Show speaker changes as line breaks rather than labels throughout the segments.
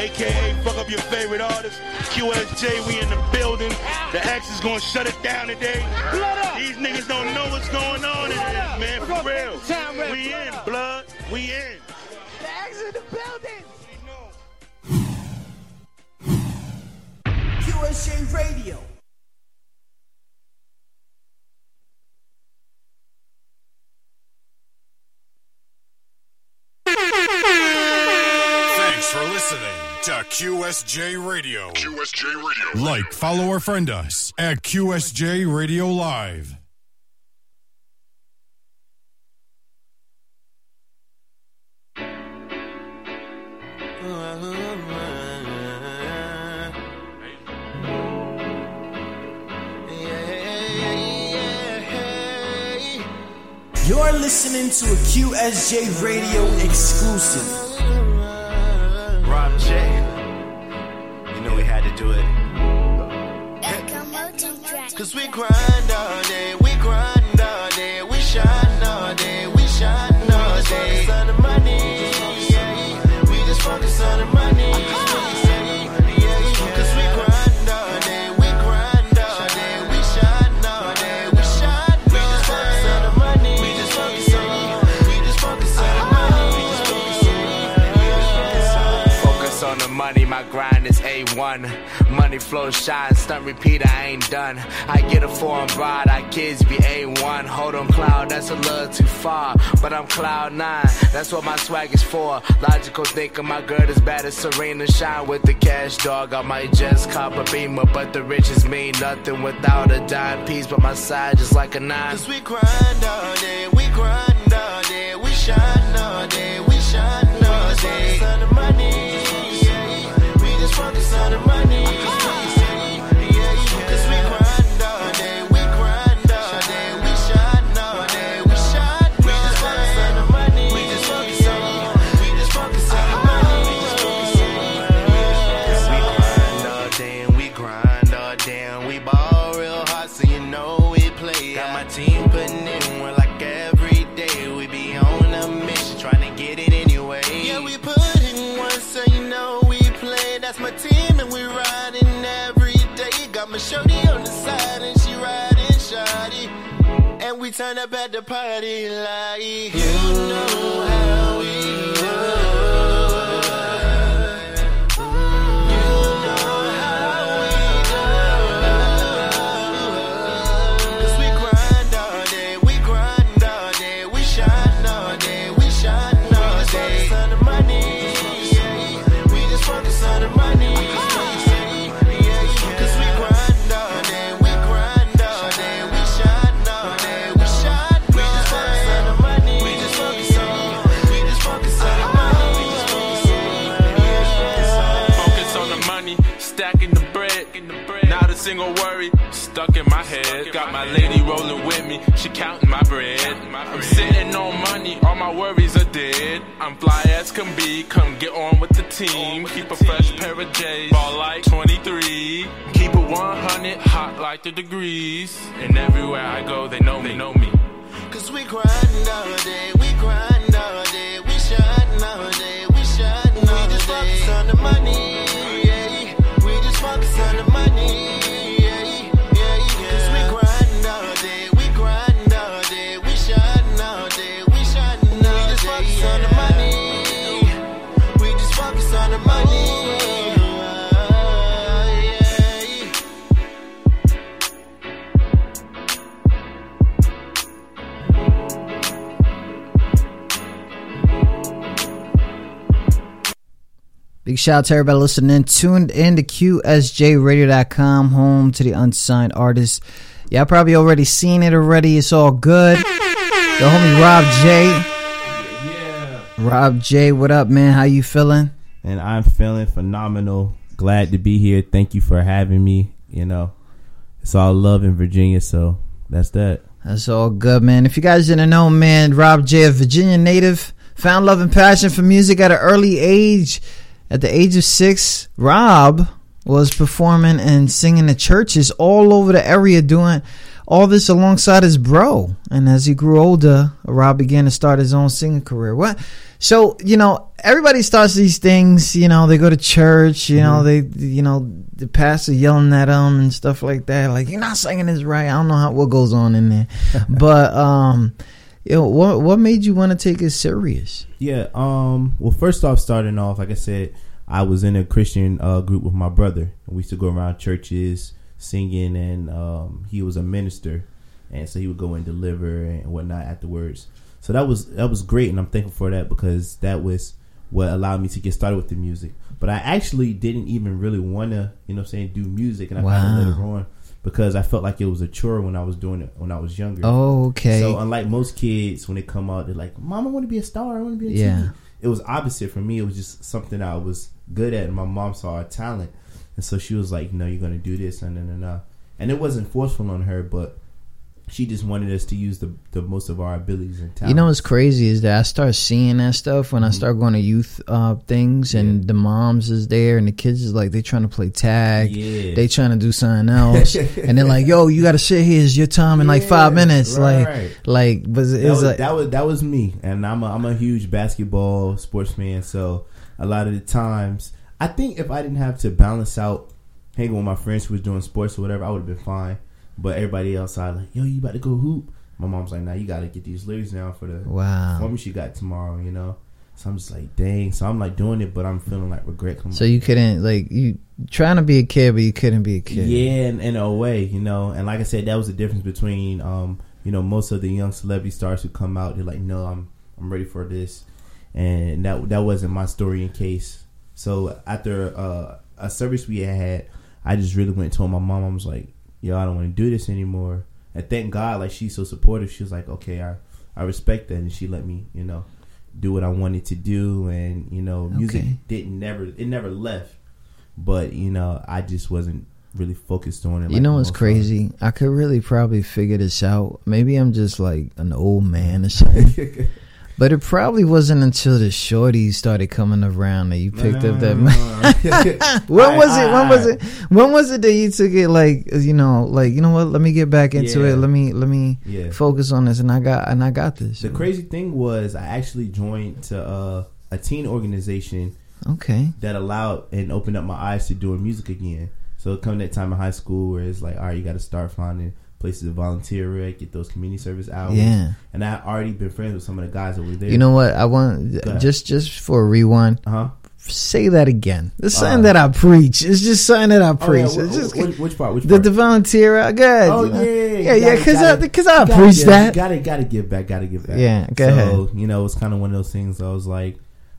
aka fuck up your favorite artist. QSJ, we in the building. The X is gonna shut it down today. blood These niggas don't know what's going on in this, man, for real. We in, blood. We in.
The X in the building. QSJ Radio.
Thanks for listening to QSJ Radio. QSJ Radio. Like, follow, or friend us at QSJ Radio Live.
You're listening to a QSJ Radio exclusive.
Cause we grind all day, we grind all day, we shine all day, we shine all day. Focus on the money. We just focus on the money. Uh-huh. yeah, yeah. Cause we grind all day, we grind all day, we shine all day, we shine all day. We just focus on the money. We just focus on, the money, we just focus on the money. Uh-huh.
Focus on the money, my grind is A1. Money flow shine, stunt repeat, I ain't done. I get a foreign bride, I kids be A1. Hold on cloud, that's a little too far. But I'm cloud nine, that's what my swag is for. Logical thinking, my girl is bad as Serena Shine with the cash dog. I might just cop a beamer, but the riches mean nothing without a dime piece. But my side just like a nine.
Cause we grind all day, we grind all day, we shine all day, we shine all day. Focus on the money, yeah. We just focus on the money. Turn up at the party like you know how
Got my lady rolling with me, she counting my bread. I'm sitting on money, all my worries are dead. I'm fly as can be, come get on with the team. Keep a fresh pair of J's, ball like 23. Keep it 100, hot like the degrees. And everywhere I go, they know me, know me.
Cause we grind all day, we grind all day, we shine all day, we shine all day. We just focus on the money, yeah. We just focus on the money,
Big shout out to everybody listening. Tuned in to QSJRadio.com, home to the unsigned artists. Y'all probably already seen it already. It's all good. The homie Rob J. Yeah. Rob J, what up, man? How you feeling?
and I'm feeling phenomenal. Glad to be here. Thank you for having me. You know, it's all love in Virginia, so that's that.
That's all good, man. If you guys didn't know, man, Rob J, a Virginia native, found love and passion for music at an early age. At the age of six, Rob was performing and singing at churches all over the area, doing all this alongside his bro. And as he grew older, Rob began to start his own singing career. What? So you know, everybody starts these things. You know, they go to church. You know, they you know the pastor yelling at them and stuff like that. Like you're not singing this right. I don't know how what goes on in there, but um, you know, what what made you want to take it serious?
Yeah. Um. Well, first off, starting off, like I said, I was in a Christian uh, group with my brother. We used to go around churches singing, and um, he was a minister, and so he would go and deliver and whatnot afterwards. So that was that was great, and I'm thankful for that because that was what allowed me to get started with the music. But I actually didn't even really want to, you know, what I'm saying do music, and I
Wow.
it later on because I felt like it was a chore when I was doing it when I was younger.
Oh, okay.
So unlike most kids, when they come out, they're like, "Mom, I want to be a star. I want to be a
Yeah.
TV." It was opposite for me. It was just something I was good at, and my mom saw a talent, and so she was like, "No, you're gonna do this," and and and uh, and it wasn't forceful on her, but she just wanted us to use the the most of our abilities and talents.
You know what's crazy is that I start seeing that stuff when I start going to youth uh, things, and the moms is there, and the kids is like they trying to play tag,
Yeah.
they trying to do something else, and they're like, "Yo, you got to sit here. It's your time in like five minutes."
right,
like, like, but it's
that was,
like,
that was that was me, and I'm a, I'm a huge basketball sports sportsman. So a lot of the times, I think if I didn't have to balance out hanging with my friends who was doing sports or whatever, I would have been fine. But everybody else outside like, yo, you about to go hoop? My mom's like, nah, you got to get these lyrics down for the
Wow.
performance you got tomorrow. You know. So I'm just like, dang. So I'm like doing it, but I'm feeling like regret. Coming
so you couldn't like you trying to be a kid, but you couldn't be a kid.
yeah, in, in a way, you know. And like I said, that was the difference between, um, you know, most of the young celebrity stars who come out. They're like, no, I'm I'm ready for this, and that that wasn't my story in case. So after uh, a service we had had, I just really went and told my mom. I was like, yo, I don't want to do this anymore. And thank God, like she's so supportive. She was like, okay, I I respect that, and she let me, you know, do what I wanted to do, and you know, music
Okay.
didn't never it never left but you know I just wasn't really focused on it.
You know what's crazy? I could really probably figure this out. Maybe I'm just like an old man or something. but it probably wasn't until the shorties started coming around that you picked up that. when was it? When was it? When was it that you took it? Like you know, like you know what? Let me get back into
Yeah.
it. Let me let me
Yeah.
focus on this, and I got and I got this.
The crazy thing was I actually joined to uh, a teen organization
Okay.
that allowed and opened up my eyes to doing music again. So come that time in high school where it's like, all right, you got to start finding places to volunteer at, get those community service hours.
Yeah.
And I already been friends with some of the guys that were there.
You know what? I want just just for a rewind.
uh huh.
Say that again. It's
Uh,
something that I preach. It's just something that I
Oh, yeah,
preach. it's just
which, which part? Which
the,
part?
the volunteer. uh, Good.
Oh yeah,
yeah, yeah. Because I because I
gotta
preach
give-
that.
Gotta gotta give back. Gotta give back.
Yeah, go
so,
ahead.
you know, it's kind of one of those things. I was like,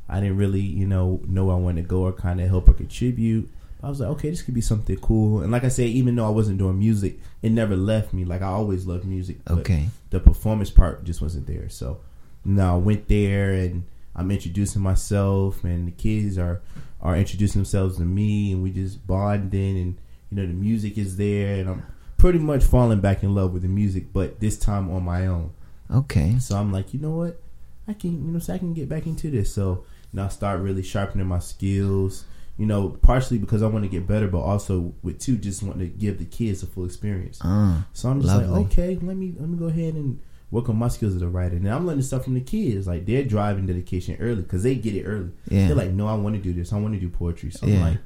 I didn't really, you know, know where I wanted to go or kind of help or contribute. I was like, okay, this could be something cool. And like I said, even though I wasn't doing music, it never left me. Like I always loved music. but
Okay.
The performance part just wasn't there. So, now I went there and I'm introducing myself, and the kids are are introducing themselves to me, and we just bonding, and you know, the music is there, and I'm pretty much falling back in love with the music, but this time on my own.
Okay.
So I'm like, you know what? I can, you know, so I can get back into this. So, now I start really sharpening my skills. You know, partially because I want to get better, but also with two, just want to give the kids a full experience.
Uh,
So I'm just
Lovely.
like, okay, let me let me go ahead and work on my skills as a writer. And I'm learning stuff from the kids. Like they're driving dedication early because they get it early.
Yeah.
They're like, no, I want to do this. I want to do poetry. So
Yeah.
I'm like,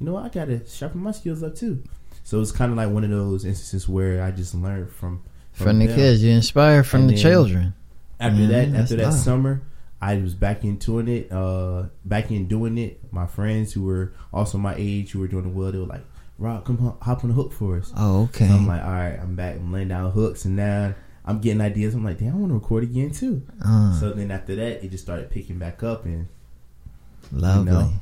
you know what? I gotta sharpen my skills up too. So it's kind of like one of those instances where I just learned from
from the
them.
kids, you inspire from
And
the children.
After
Yeah,
that, after that
love.
summer, I was back into it. Uh, back in doing it. My friends who were also my age who were doing it well, they were like, "Rob, come hop- hop on the hook for us."
Oh, okay.
So I'm like, all right, I'm back. I'm laying down hooks, and now I'm getting ideas. I'm like, damn, I want to record again too.
Uh,
So then after that, it just started picking back up, and
lovely.
you know,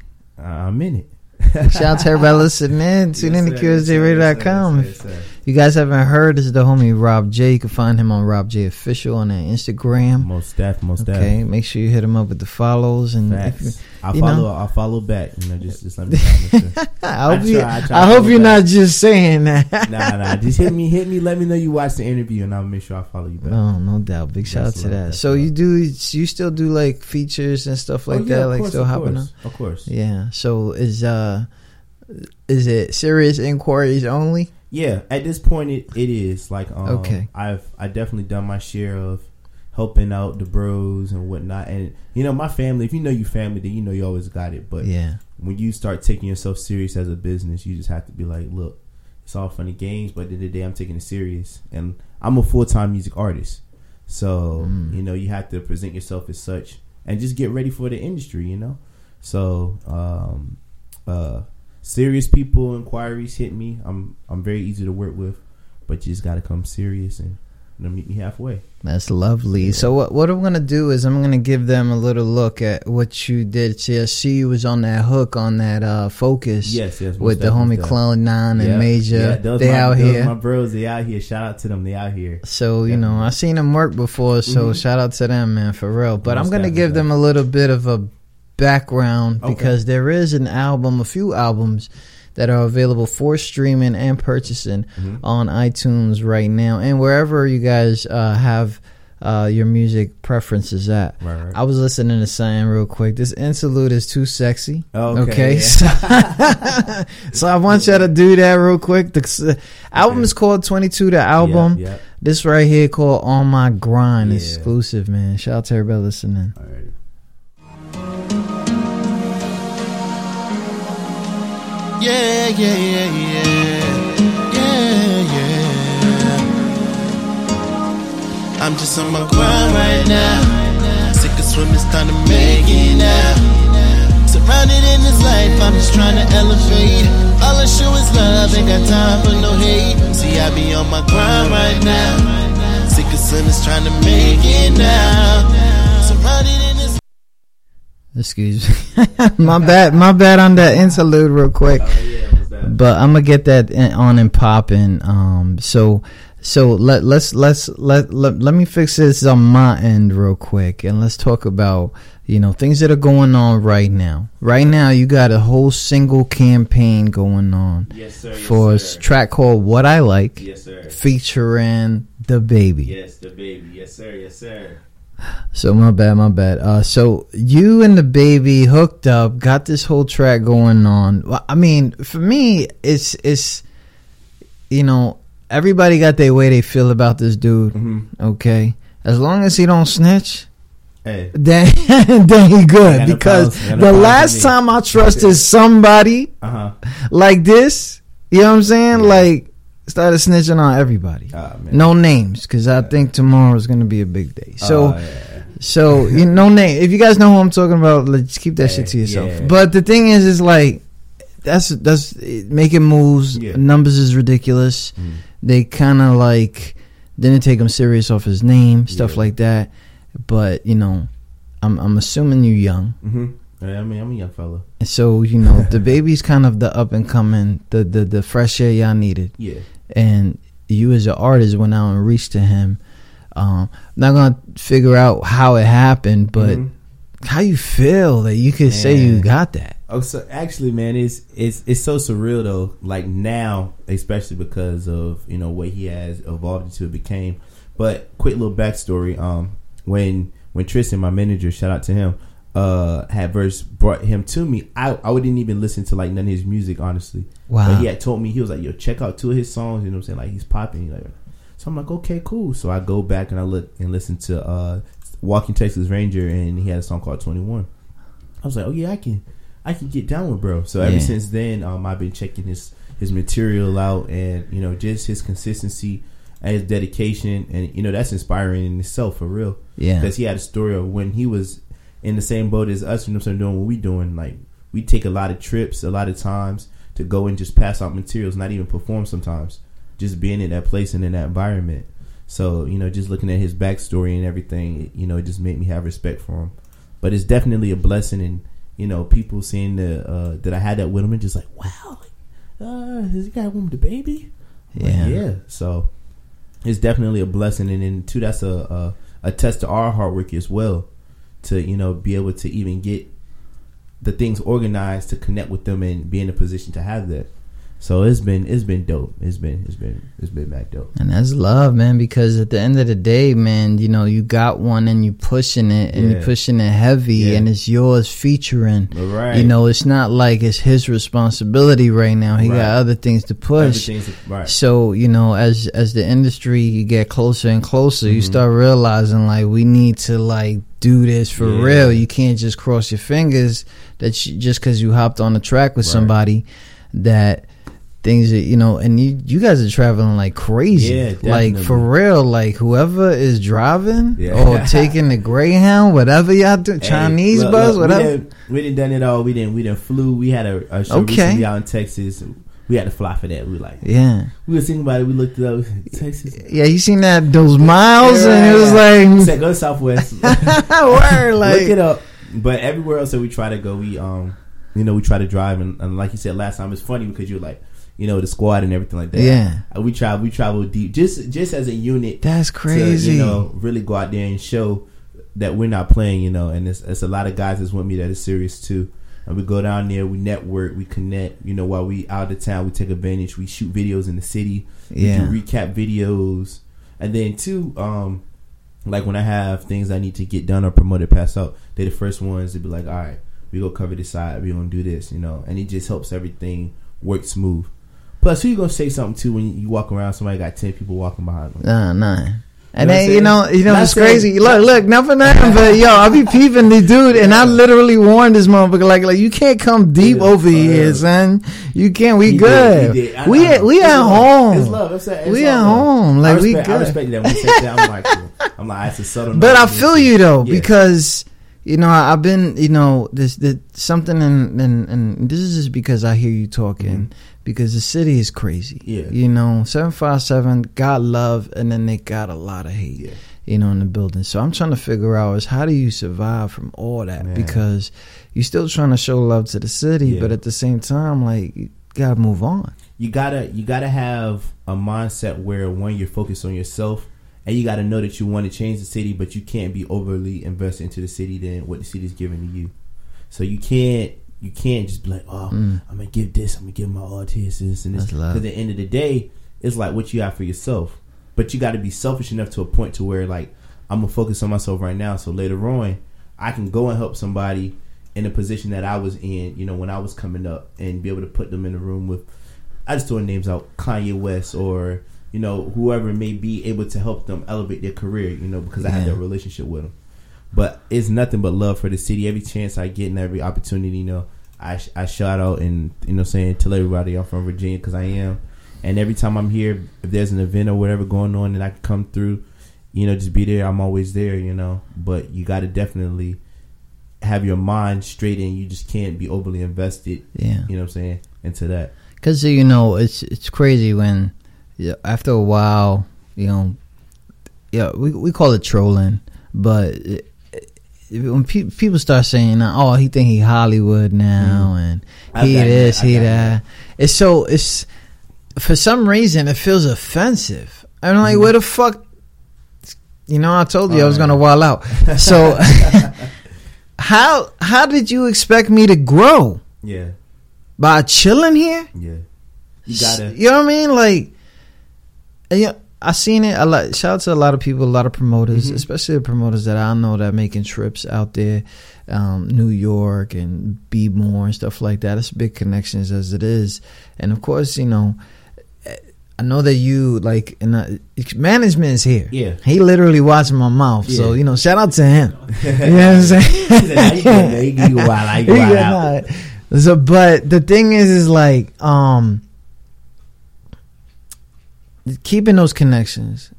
I'm in it.
Shout out to everybody listening in. Tune in to
Yes, yes, sir,
QSJRadio.com.
yes,
you guys haven't heard, this is the homie Rob J. You can find him on Rob J Official on Instagram.
Most staff, most staff.
Okay, make sure you hit him up with the follows and if you-
I'll
you
follow.
know.
I'll follow back. You know, just just let me
I hope
I
you,
I try
I hope you're
back.
not just saying that.
nah, nah. Just hit me, hit me. Let me know you watched the interview, and I'll make sure I follow you back.
No, no doubt. Big shout out to that. So you do, you still do like features and stuff like
Oh, yeah,
that,
of
like
course,
still
of
hopping on.
Of course.
Yeah. So is uh, Is it serious inquiries only?
Yeah, at this point it, it is like um,
Okay.
I've I definitely done my share of helping out the bros and whatnot, and you know my family. If you know your family, then you know you always got it. But
Yeah.
when you start taking yourself serious as a business, you just have to be like, look, it's all funny games, but at the end of the day, I'm taking it serious, and I'm a full time music artist. So
Mm.
you know you have to present yourself as such, and just get ready for the industry. You know, so um, uh, serious people inquiries hit me. I'm I'm very easy to work with, but you just got to come serious and know, meet me halfway.
That's lovely. So what what I'm gonna do is I'm gonna give them a little look at what you did. See, I see you was on that hook on that uh focus.
Yes, yes,
With the homie Cloud Nine and Major.
yeah, those
they
my,
out
those
here.
My bros, they out here. Shout out to them. They out here.
So you know, I seen them work before. So
Mhm.
shout out to them, man, for real. But
Most
I'm gonna give them a little bit of a background
Okay.
because there is an album, a few albums that are available for streaming and purchasing
Mm-hmm.
on iTunes right now and wherever you guys uh, have uh, your music preferences at.
Right, right.
I was listening to something real quick. This interlude is too sexy.
Okay, yeah.
so, so I want you to do that real quick. The album is called 22, the album.
Yeah, yeah.
This right here called On My Grind exclusive, man. Shout out to everybody listening.
Yeah, yeah, yeah, yeah. Yeah, yeah. I'm just on my grind right now. Sick of swimming, time to make it now. Surrounded in this life, I'm just trying to elevate. All I show is love, ain't got time for no hate. See, I be on my grind right now. Sick of swimming, trying to make it now. Surrounded in this
Excuse me. my bad. My bad on that interlude real quick.
Oh yeah.
But I'm gonna get that in, on and popping. Um, so so let let's let's let, let let me fix this on my end real quick, and let's talk about you know things that are going on right now. Right now, you got a whole single campaign going on
Yes, sir. Yes,
for a track called "What I Like,"
Yes, sir.
featuring DaBaby.
Yes, DaBaby. Yes, sir. Yes, sir.
So my bad, my bad. Uh, so you and DaBaby hooked up, got this whole track going on. Well, I mean, for me, it's it's you know everybody got their way they feel about this dude.
Mhm.
Okay, as long as he don't snitch,
Hey.
then then he good. Because the last time I trusted somebody
Uh huh.
like this, you know what I'm saying?
Yeah.
Like started snitching on everybody.
Man.
No names, because I think tomorrow is going to be a big day. So.
Oh, yeah.
So you know, name. If you guys know who I'm talking about, let's keep that
Yeah,
shit to yourself.
yeah.
But the thing is, is like that's that's making moves. Numbers is ridiculous.
Mm.
They kind of like didn't take him serious off his name, stuff like that. But you know, I'm I'm assuming you're young,
Mm-hmm. I mean, I'm a young fella.
and so you know the baby's kind of the up and coming, the the the fresh air y'all needed
Yeah.
And you as an artist went out and reached to him. Um, I'm not gonna figure out how it happened, but
Mhm.
how you feel that you could say you got that.
Oh, so actually, man, it's it's it's so surreal though. Like now, especially because of you know what he has evolved into, it became. But quick little backstory. Um, when when Tristan, my manager, shout out to him, uh, had verse brought him to me. I I didn't even listen to like none of his music, honestly.
Wow.
But he had told me he was like, "Yo, check out two of his songs." You know what I'm saying? Like he's popping. Like, so I'm like, okay, cool. So I go back and I look and listen to uh, Walker Texas Ranger, and he had a song called 21. I was like, oh yeah, I can, I can get down with bro. So ever
Yeah.
since then, um, I've been checking his his material out, and you know, just his consistency and his dedication, and you know, that's inspiring in itself for real.
Yeah.
because he had a story of when he was in the same boat as us. You know, what I'm saying doing what we doing. Like we take a lot of trips, a lot of times to go and just pass out materials, not even perform sometimes. Just being in that place and in that environment. So you know, just looking at his backstory and everything, it, you know, it just made me have respect for him. But it's definitely a blessing, and you know, people seeing the uh, that I had that with him and just like, wow, like, uh, has he got one with the baby? I'm like,
Yeah.
yeah. So it's definitely a blessing, and then too, that's a, a a test to our hard work as well. To you know, be able to even get the things organized to connect with them and be in a position to have that. So it's been it's been dope. It's been it's been it's been back dope.
And that's love, man. Because at the end of the day, man, you know, you got one and you pushing it and you pushing it heavy,
Yeah.
and it's yours featuring.
Right.
You know, it's not like it's his responsibility right now. He
Right.
got other things to push.
Everything's right.
So you know, as as the industry you get closer and closer, you mm-hmm. start realizing like we need to like do this for
Yeah.
real. You can't just cross your fingers that you, just because you hopped on the track with
Right.
somebody that things that you know. And you you guys are traveling like crazy,
Yeah,
like for real. Like whoever is driving
Yeah.
or taking the Greyhound, whatever y'all do,
Hey,
Chinese
look,
bus,
look,
whatever.
We didn't, we done it all. We didn't we didn't flew. We had a, a show
Okay.
out in Texas. We had to fly for that. We like
Yeah,
we were thinking about it. We looked it up. Texas.
yeah. You seen that those miles, and it was like
Said, go to Southwest.
word, like
Look it up. But everywhere else that we try to go, we um, you know, we try to drive, and, and like you said last time, it's funny because you're like, you know, the squad and everything like that.
Yeah.
Uh, we travel, we travel deep, just just as a unit.
That's
to,
crazy.
you know, really go out there and show that we're not playing. You know, and it's, it's a lot of guys that's with me that is serious too. And we go down there, we network, we connect. You know, while we out of town, we take advantage. We shoot videos in the city.
Yeah.
We do recap videos, and then two, um, like when I have things I need to get done or promoted, pass out, they're the first ones to be like, all right, we go cover this side, we gonna do this, you know, and it just helps everything work smooth. Plus, who you gonna say something to when you walk around? Somebody got ten people walking behind them.
Nah, nah. And then you know, you know,
Not
it's
saying-
crazy. Look, look, for nothing, but yo, I be peeping the dude, and I literally warned this motherfucker, like, like you can't come deep
Yeah,
over
for
here, son. You can't. We
He
good.
did, did. I
We at, we at
love.
home.
It's love. It's, it's
We
all
at
love.
home. Like we
respect, I respect that. When you say that, I'm like, cool. I'm like, it's a subtle.
But I feel you though
Yeah.
because you know I've been you know this, this something and and and this is just because I hear you talking because the city is crazy.
Mm-hmm. Yeah.
you know seven five seven got love and then they got a lot of hate.
Yeah.
You know, in the building. So I'm trying to figure out is how do you survive from all that
Man.
because you're still trying to show love to the city,
Yeah.
but at the same time, like you gotta move on.
you gotta you gotta have a mindset where one you're focused on yourself and you gotta know that you want to change the city but you can't be overly invested into the city than what the city's giving to you. So you can't you can't just be like oh i'm gonna give this i'm gonna give my all to this. This and this because at the end of the day it's like what you have for yourself. But you got to be selfish enough to a point to where like i'm gonna focus on myself right now. So later on i can go and help somebody in a position that i was in you know when i was coming up and be able to put them in a room with I just throw names out Kanye West or you know whoever may be able to help them elevate their career. You know because I have
Yeah.
that relationship with them. But it's nothing but love for the city. Every chance I get and every opportunity, you know, I I shout out and you know saying tell everybody I'm from Virginia because I am. And every time I'm here, if there's an event or whatever going on and I can come through, you know, just be there. I'm always there. You know, but you got to definitely have your mind straight and you just can't be overly invested.
Yeah.
You know what I'm saying into that.
Because you know it's it's crazy when yeah, after a while you know yeah we we call it trolling, but it, when pe- people start saying oh he think he Hollywood now and
Mm-hmm. I
he this he that it's so it's for some reason it feels offensive. I'm like
Mm-hmm.
where the fuck you know I told you I was
Oh,
gonna wall out so how how did you expect me to grow
Yeah.
by chilling here?
Yeah. You gotta.
You know what I mean? Like, yeah, I seen it. A lot. Shout out to a lot of people, a lot of promoters,
Mm-hmm.
especially the promoters that I know that are making trips out there, um, New York and Be More and stuff like that. It's big connections as it is, and of course, you know. I know that you like, and uh, management is here.
Yeah.
he literally watching my mouth, so you know, shout out to him. you know what I'm saying?
He said, "Nah, you good, man. You- you wild out, you wild out."
Yeah, So, but the thing is, is like, um, keeping those connections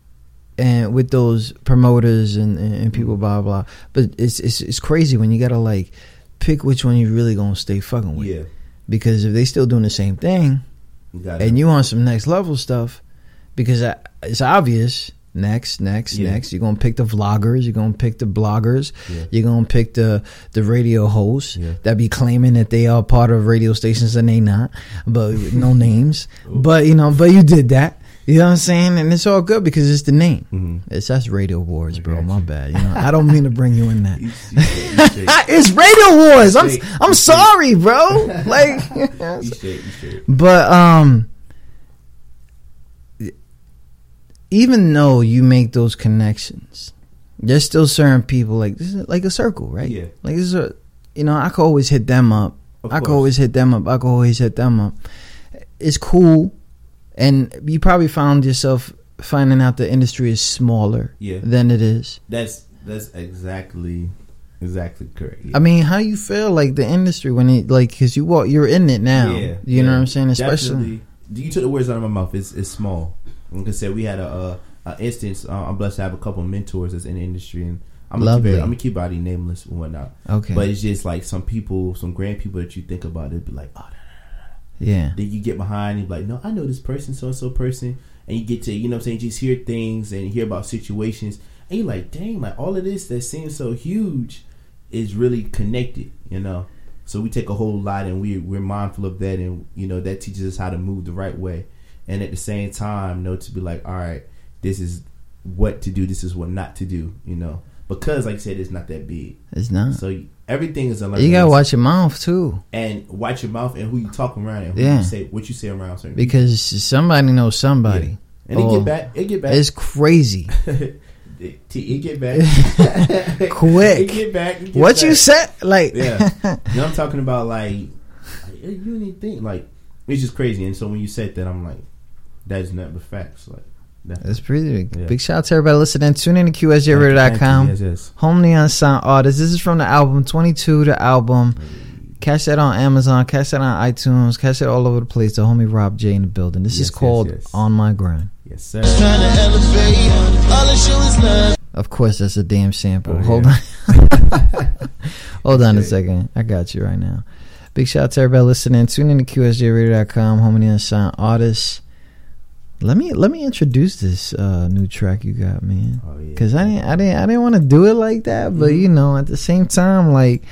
and with those promoters and, and, and people, blah blah. But it's it's it's crazy when you gotta like pick which one you really gonna stay fucking with.
Yeah.
Because if they still doing the same thing
You
and you on some next level stuff, because I- it's obvious. Next, next,
Yeah.
next. You're gonna pick the vloggers. You're gonna pick the bloggers.
Yeah.
You're gonna pick the the radio hosts
Yeah.
that be claiming that they are part of radio stations and they not, but no names. But you know, but you did that. You know what I'm saying? And it's all good because it's the name.
Mhm.
It's that's Radio Wars, bro. My bad. You know, I don't mean to bring you in that.
You- you straight, you straight.
it's Radio Wars. I'm I'm sorry, bro. Like,
You straight, you straight.
but um, even though you make those connections, there's still certain people like this is like a circle, right?
Yeah.
Like this is a, you know, I could always hit them up.
Of
I could
course.
always hit them up. I could always hit them up. It's cool, and you probably found yourself finding out the industry is smaller
Yeah.
than it is.
That's that's exactly exactly correct. Yeah.
I mean, how you feel like the industry when it like because you walk, you're in it now.
Yeah,
you know what I'm saying? Especially
Definitely. You took the words out of my mouth. It's it's small. Like I said, we had a, a, a instance. Uh, I'm blessed to have a couple of mentors that's in the industry, and I'm gonna keep it, I'm gonna keep body nameless and whatnot.
okay,
But it's just like some people, some grand people that you think about, they'd be like, oh.
Yeah,
Then you get behind and be like, no, I know this person, so and so person, and you get to, you know, what I'm saying, just hear things and hear about situations, and you're like, dang, like all of this that seems so huge is really connected, you know. So we take a whole lot, and we we're mindful of that, and you know that teaches us how to move the right way, and at the same time, know to be like, all right, this is what to do, this is what not to do, you know, because like I said, it's not that big,
it's not.
so everything is a learning.
You gotta
lesson.
watch your mouth too,
and watch your mouth and who you talking around and who
Yeah.
you say what you say around certain
because somebody knows somebody.
and it
Oh,
get back. It get back.
It's crazy.
it, it get back.
Quick.
It get back. it get
what you said, like,
Yeah. You know, I'm talking about like, like, you didn't think like it's just crazy. And so when you said that, I'm like, that's not the facts. Like that.
That's pretty big.
Yeah.
Big shout out to everybody listening. Tune in to
Thank you,
QSJRadio.com.
Yes, yes.
Home Neon Sound Artists. This is from the album 22, the album. Catch that on Amazon. Catch that on iTunes. Catch that all over the place. The homie Rob J in the building. This
Yes,
is called
yes.
On My Grind.
Yes, sir.
Trying to elevate, all I is.
Of course, that's a damn sample.
Oh,
Hold
yeah.
on. Hold on a second. I got you right now. Big shout out to everybody listening. Tune in to QSJRadio.com. Home Neon Sound Artist. Let me let me introduce this uh, new track you got, man.
Oh yeah.
Cause I didn't, I didn't, I didn't want to do it like that, but
Mhm.
you know, at the same time, like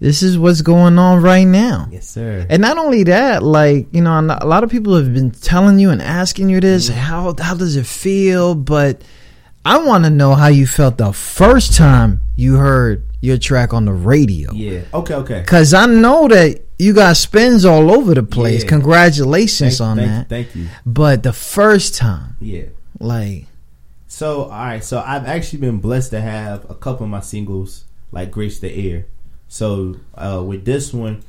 this is what's going on right now.
Yes, sir.
And not only that, like you know, a lot of people have been telling you and asking you this.
Mm-hmm.
How how does it feel? But I want to know how you felt the first time you heard your track on the radio.
yeah. Okay. Okay.
Cause I know that you got spins all over the place.
Yeah.
Congratulations
Thank,
on
thank,
that.
Thank you.
But the first time,
Yeah.
like,
So all right, so I've actually been blessed to have a couple of my singles like grace the air. So uh, with this one,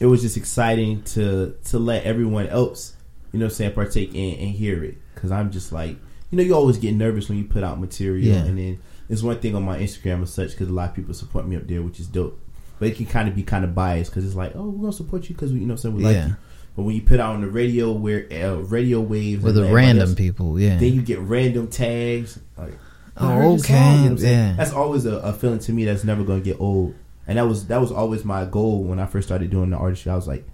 it was just exciting to to let everyone else, you know, I'm saying partake in and hear it because I'm just like, you know, you always get nervous when you put out material,
Yeah.
and then there's one thing on my Instagram and such because a lot of people support me up there, which is dope. But it can kind of be kind of biased because it's like, oh, we're gonna support you because we, you know, saying we like you. But when you put out on the radio, where uh, radio waves
with the random
else-
people, yeah.
then you get random tags like
Oh,
I heard your
okay,
you know what I'm saying?
yeah.
that's always a, a feeling to me that's never gonna get old and that was that was always my goal when i first started doing the artistry i was like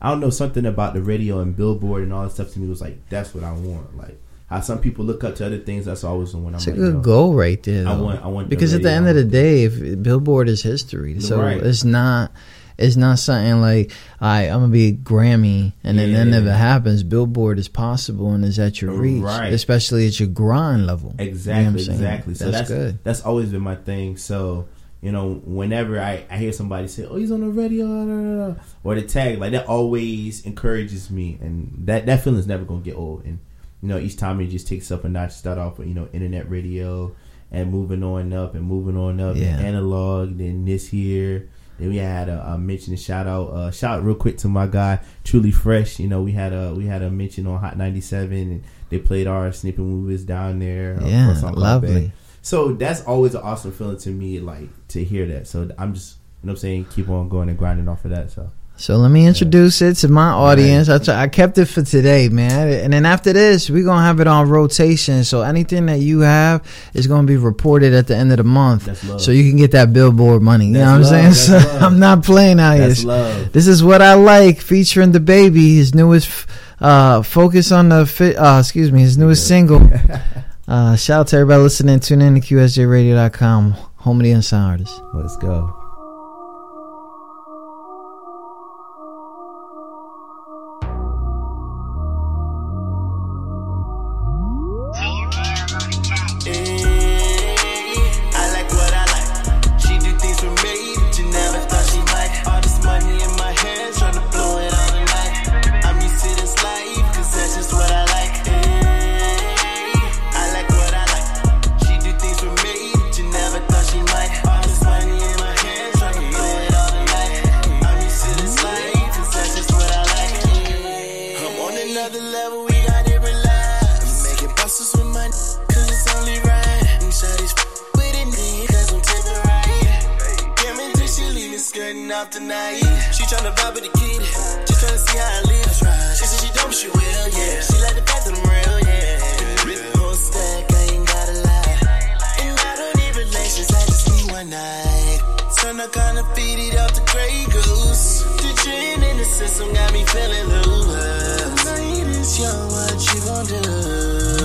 i don't know something about the radio and billboard and all that stuff to me was like that's what i want like how some people look up to other things that's always the one i'm
It's a
like
good
yo,
goal right there.
I want- I want
because at the end of the day, if Billboard is history, so
Right.
it's not. It's not something like I I'm gonna be a Grammy, and then that
Yeah.
never happens. Billboard is possible and is at your reach,
Right.
especially at your grind level. You know
Exactly, exactly. So
that's,
that's
good.
That's always been my thing. So you know, whenever I, I hear somebody say, "Oh, he's on the radio," da, da, da," or the tag, like that always encourages me, and that that feeling's never gonna get old. And you know, each time it just takes up a notch. Start off with you know internet radio, and moving on up and moving on up,
Yeah.
and analog. Then this year. Then we had a, a mention, a shout out, uh, shout out real quick to my guy, Truly Fresh. You know, we had a we had a mention on Hot ninety seven, and they played our snippet movies down there. uh,
Yeah, lovely.
So that's always an awesome feeling to me, like to hear that. So I'm just, you know, what I'm saying, keep on going and grinding off of that. So
So let me introduce it to my audience. I, try, I kept it for today, man. And then after this, we're gonna have it on rotation. So anything that you have is gonna be reported at the end of the month,
That's
so you can get that billboard money. You know what I'm
that's
saying? So. I'm not playing out here.
love.
This is what I like, featuring DaBaby, his newest uh, focus on the fi- uh, excuse me, his newest single. Uh, shout out to everybody listening. Tune in to QSJRadio.com, home of the unsigned artists.
Let's go.
Turn the kinda feed it off the Grey Goose. The gin in the system got me feeling loose. Tonight is young, what you gon' do?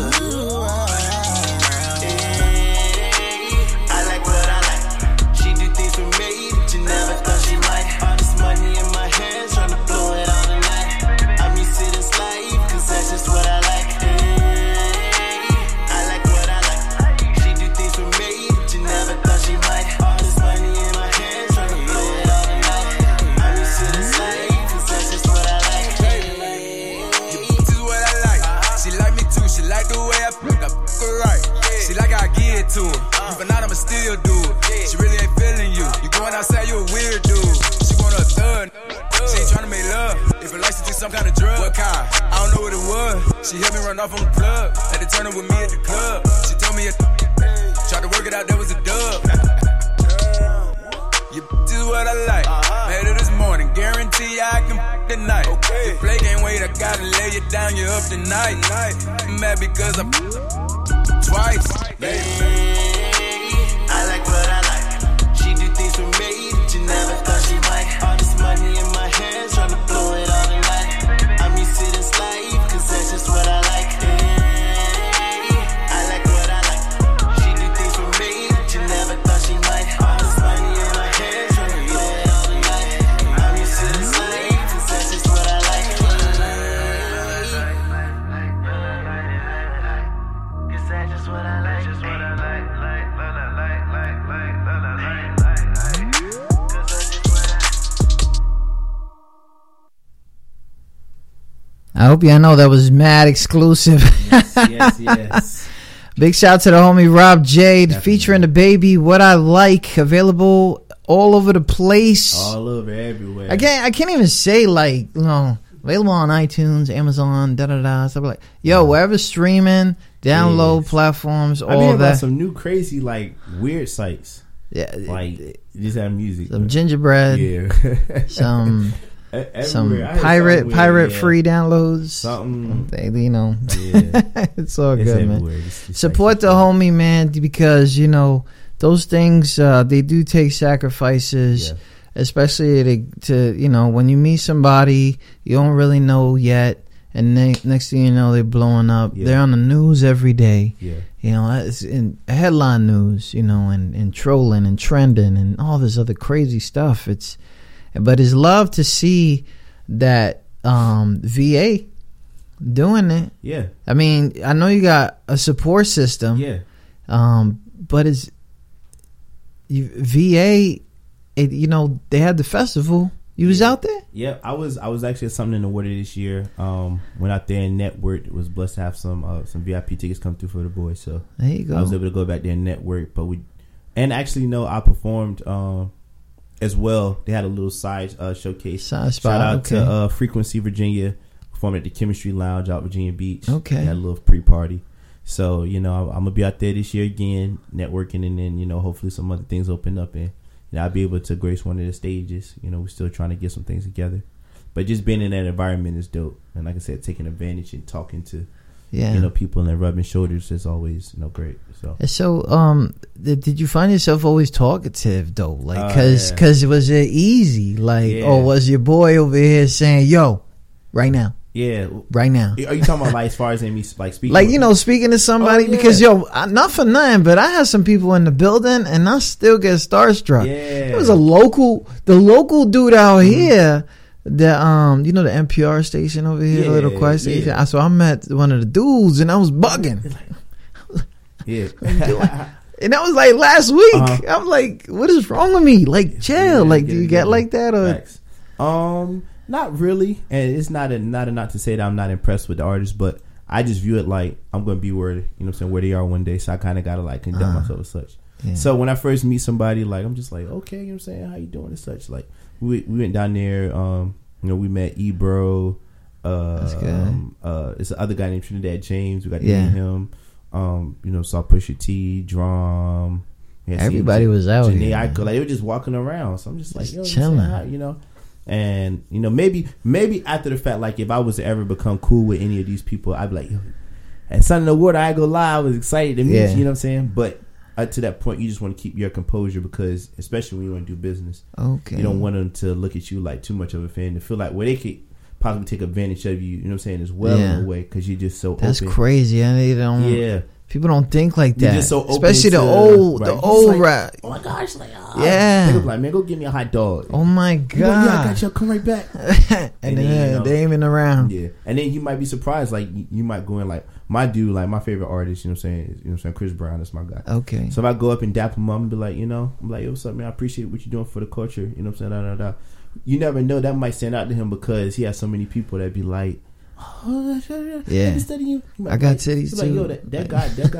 She
helped me run off on the plug. Had to turn up with me at the club. She told me, tried to work it out, that was a dub. You is what I like. Uh-huh. Made it this morning, guarantee I can f- tonight. Okay. The play can't wait, I gotta lay it down, you up tonight. I'm mad because I'm twice.
I I
hope y'all know that was mad exclusive.
yes, yes.
Big shout out to the homie Rob J featuring DaBaby. What I like available all over the place.
All over everywhere.
I can't. I can't even say like you know available on iTunes, Amazon, da da da stuff like. Yo, wherever streaming, download
Yes.
platforms, all
about
that.
some new crazy like weird sites.
Yeah,
like just have music.
some gingerbread,
Yeah.
some Some
everywhere. Heard
pirate pirate
yeah.
free downloads.
Something.
They, you know,
Yeah.
it's all
It's
good, man.
everywhere. It's- it's
Support the homie, man, because you know those things. Uh, they do take sacrifices,
Yeah.
especially to, to you know when you meet somebody you don't really know yet, and ne- next thing you know they're blowing up. They're on the news every day.
Yeah.
You know, it's in headline news, you know, and, and trolling and trending and all this other crazy stuff. It's, but it's love to see that um, VA doing it.
Yeah.
I mean, I know you got a support system.
Yeah.
Um, but it's you, VA. It, you know, they had the festival. You was out there.
Yeah, I was I was actually at something in the water this year. Um, went out there and networked. Was blessed to have some uh, some VIP tickets come through for the boys. So
There you go.
I was able to go back there and network. But we and actually no, I performed um as well. They had a little side uh, showcase.
Side spot,
Shout out
okay.
to uh, Frequency Virginia. Performed at the Chemistry Lounge out Virginia Beach.
Okay.
They had a little pre party. So you know I'm, I'm gonna be out there this year again, networking, and then you know hopefully some other things open up and you know, I'll be able to grace one of the stages. You know, we're still trying to get some things together, but just being in that environment is dope. And like I said, taking advantage and talking to
Yeah.
you know people and rubbing shoulders is always you know great. So
So, um, th- did you find yourself always talkative though? Like,
Oh,
cause,
yeah.
cause was it easy? Like,
Yeah.
or was your boy over here saying, "Yo, right now,
yeah,
right now"?
Are you talking about like as far as in me like speaking?
Like you know, speaking to somebody
Oh, yeah.
because yo, I, not for nothing, but I had some people in the building and I still get starstruck.
Yeah. Mm-hmm.
It was a local, the local dude out here. The um, you know the NPR station over here, the little
Yeah,
quiet station.
yeah.
I So I met one of the dudes and I was bugging.
Yeah.
And that was like last week.
Uh-huh.
I'm like, what is wrong with me? Like, chill.
Yeah,
like, do you get like that or?
Facts. Um, not really, and it's not a not a not to say that I'm not impressed with the artist, but I just view it like I'm gonna be where you know what I'm saying where they are one day, so I kind of gotta like conduct
Uh-huh.
myself as such. So when I first meet somebody, like I'm just like, okay, you know what I'm saying, how you doing as such. Like we we went down there, um, you know, we met Ebro. Uh,
That's good.
Um, uh, it's the other guy named Trinidad James. We got to meet him. Um, you know, saw Pusha T, Drum, Yeah,
Everybody
see,
was out
Janae
here,
like they were just walking around. So I'm just like,
Just
yo,
chilling.
how- you know. And you know, maybe maybe after the fact, like if I was to ever become cool with any of these people, I'd be like, yo, at Sun in the Water, I go lie, I was excited to meet
Yeah.
you. You know what I'm saying? But up to that point, you just want to keep your composure because, especially when you want to do business,
Okay.
you don't want them to look at you like too much of a fan to feel like well they could possibly take advantage of you. You know what I'm saying? As well
Yeah.
in a way because you're just so
That's
open.
crazy. I they don't.
Yeah.
People don't think like that.
just so open
Especially the old,
right.
the old
like,
rap.
Oh my gosh, like ah.
Yeah.
Be like man, go give me a hot dog.
Oh my
You go, yeah, I got you. Come right back.
and,
And
then,
then, you know-
they ain't even around.
Yeah, and then you might be surprised. Like you, you might go in like my dude, like my favorite artist. You know what I'm saying? You know what I'm saying? Chris Brown is my guy.
Okay.
So if I go up and dap him up and be like, you know, I'm like, yo, what's up, man? I appreciate what you're doing for the culture. You know what I'm saying? Da, da, da. You never know. That might stand out to him because he has so many people that be like, oh,
Yeah.
I've studying you.
I got titties,
he's like, yo,
too.
that, that guy, that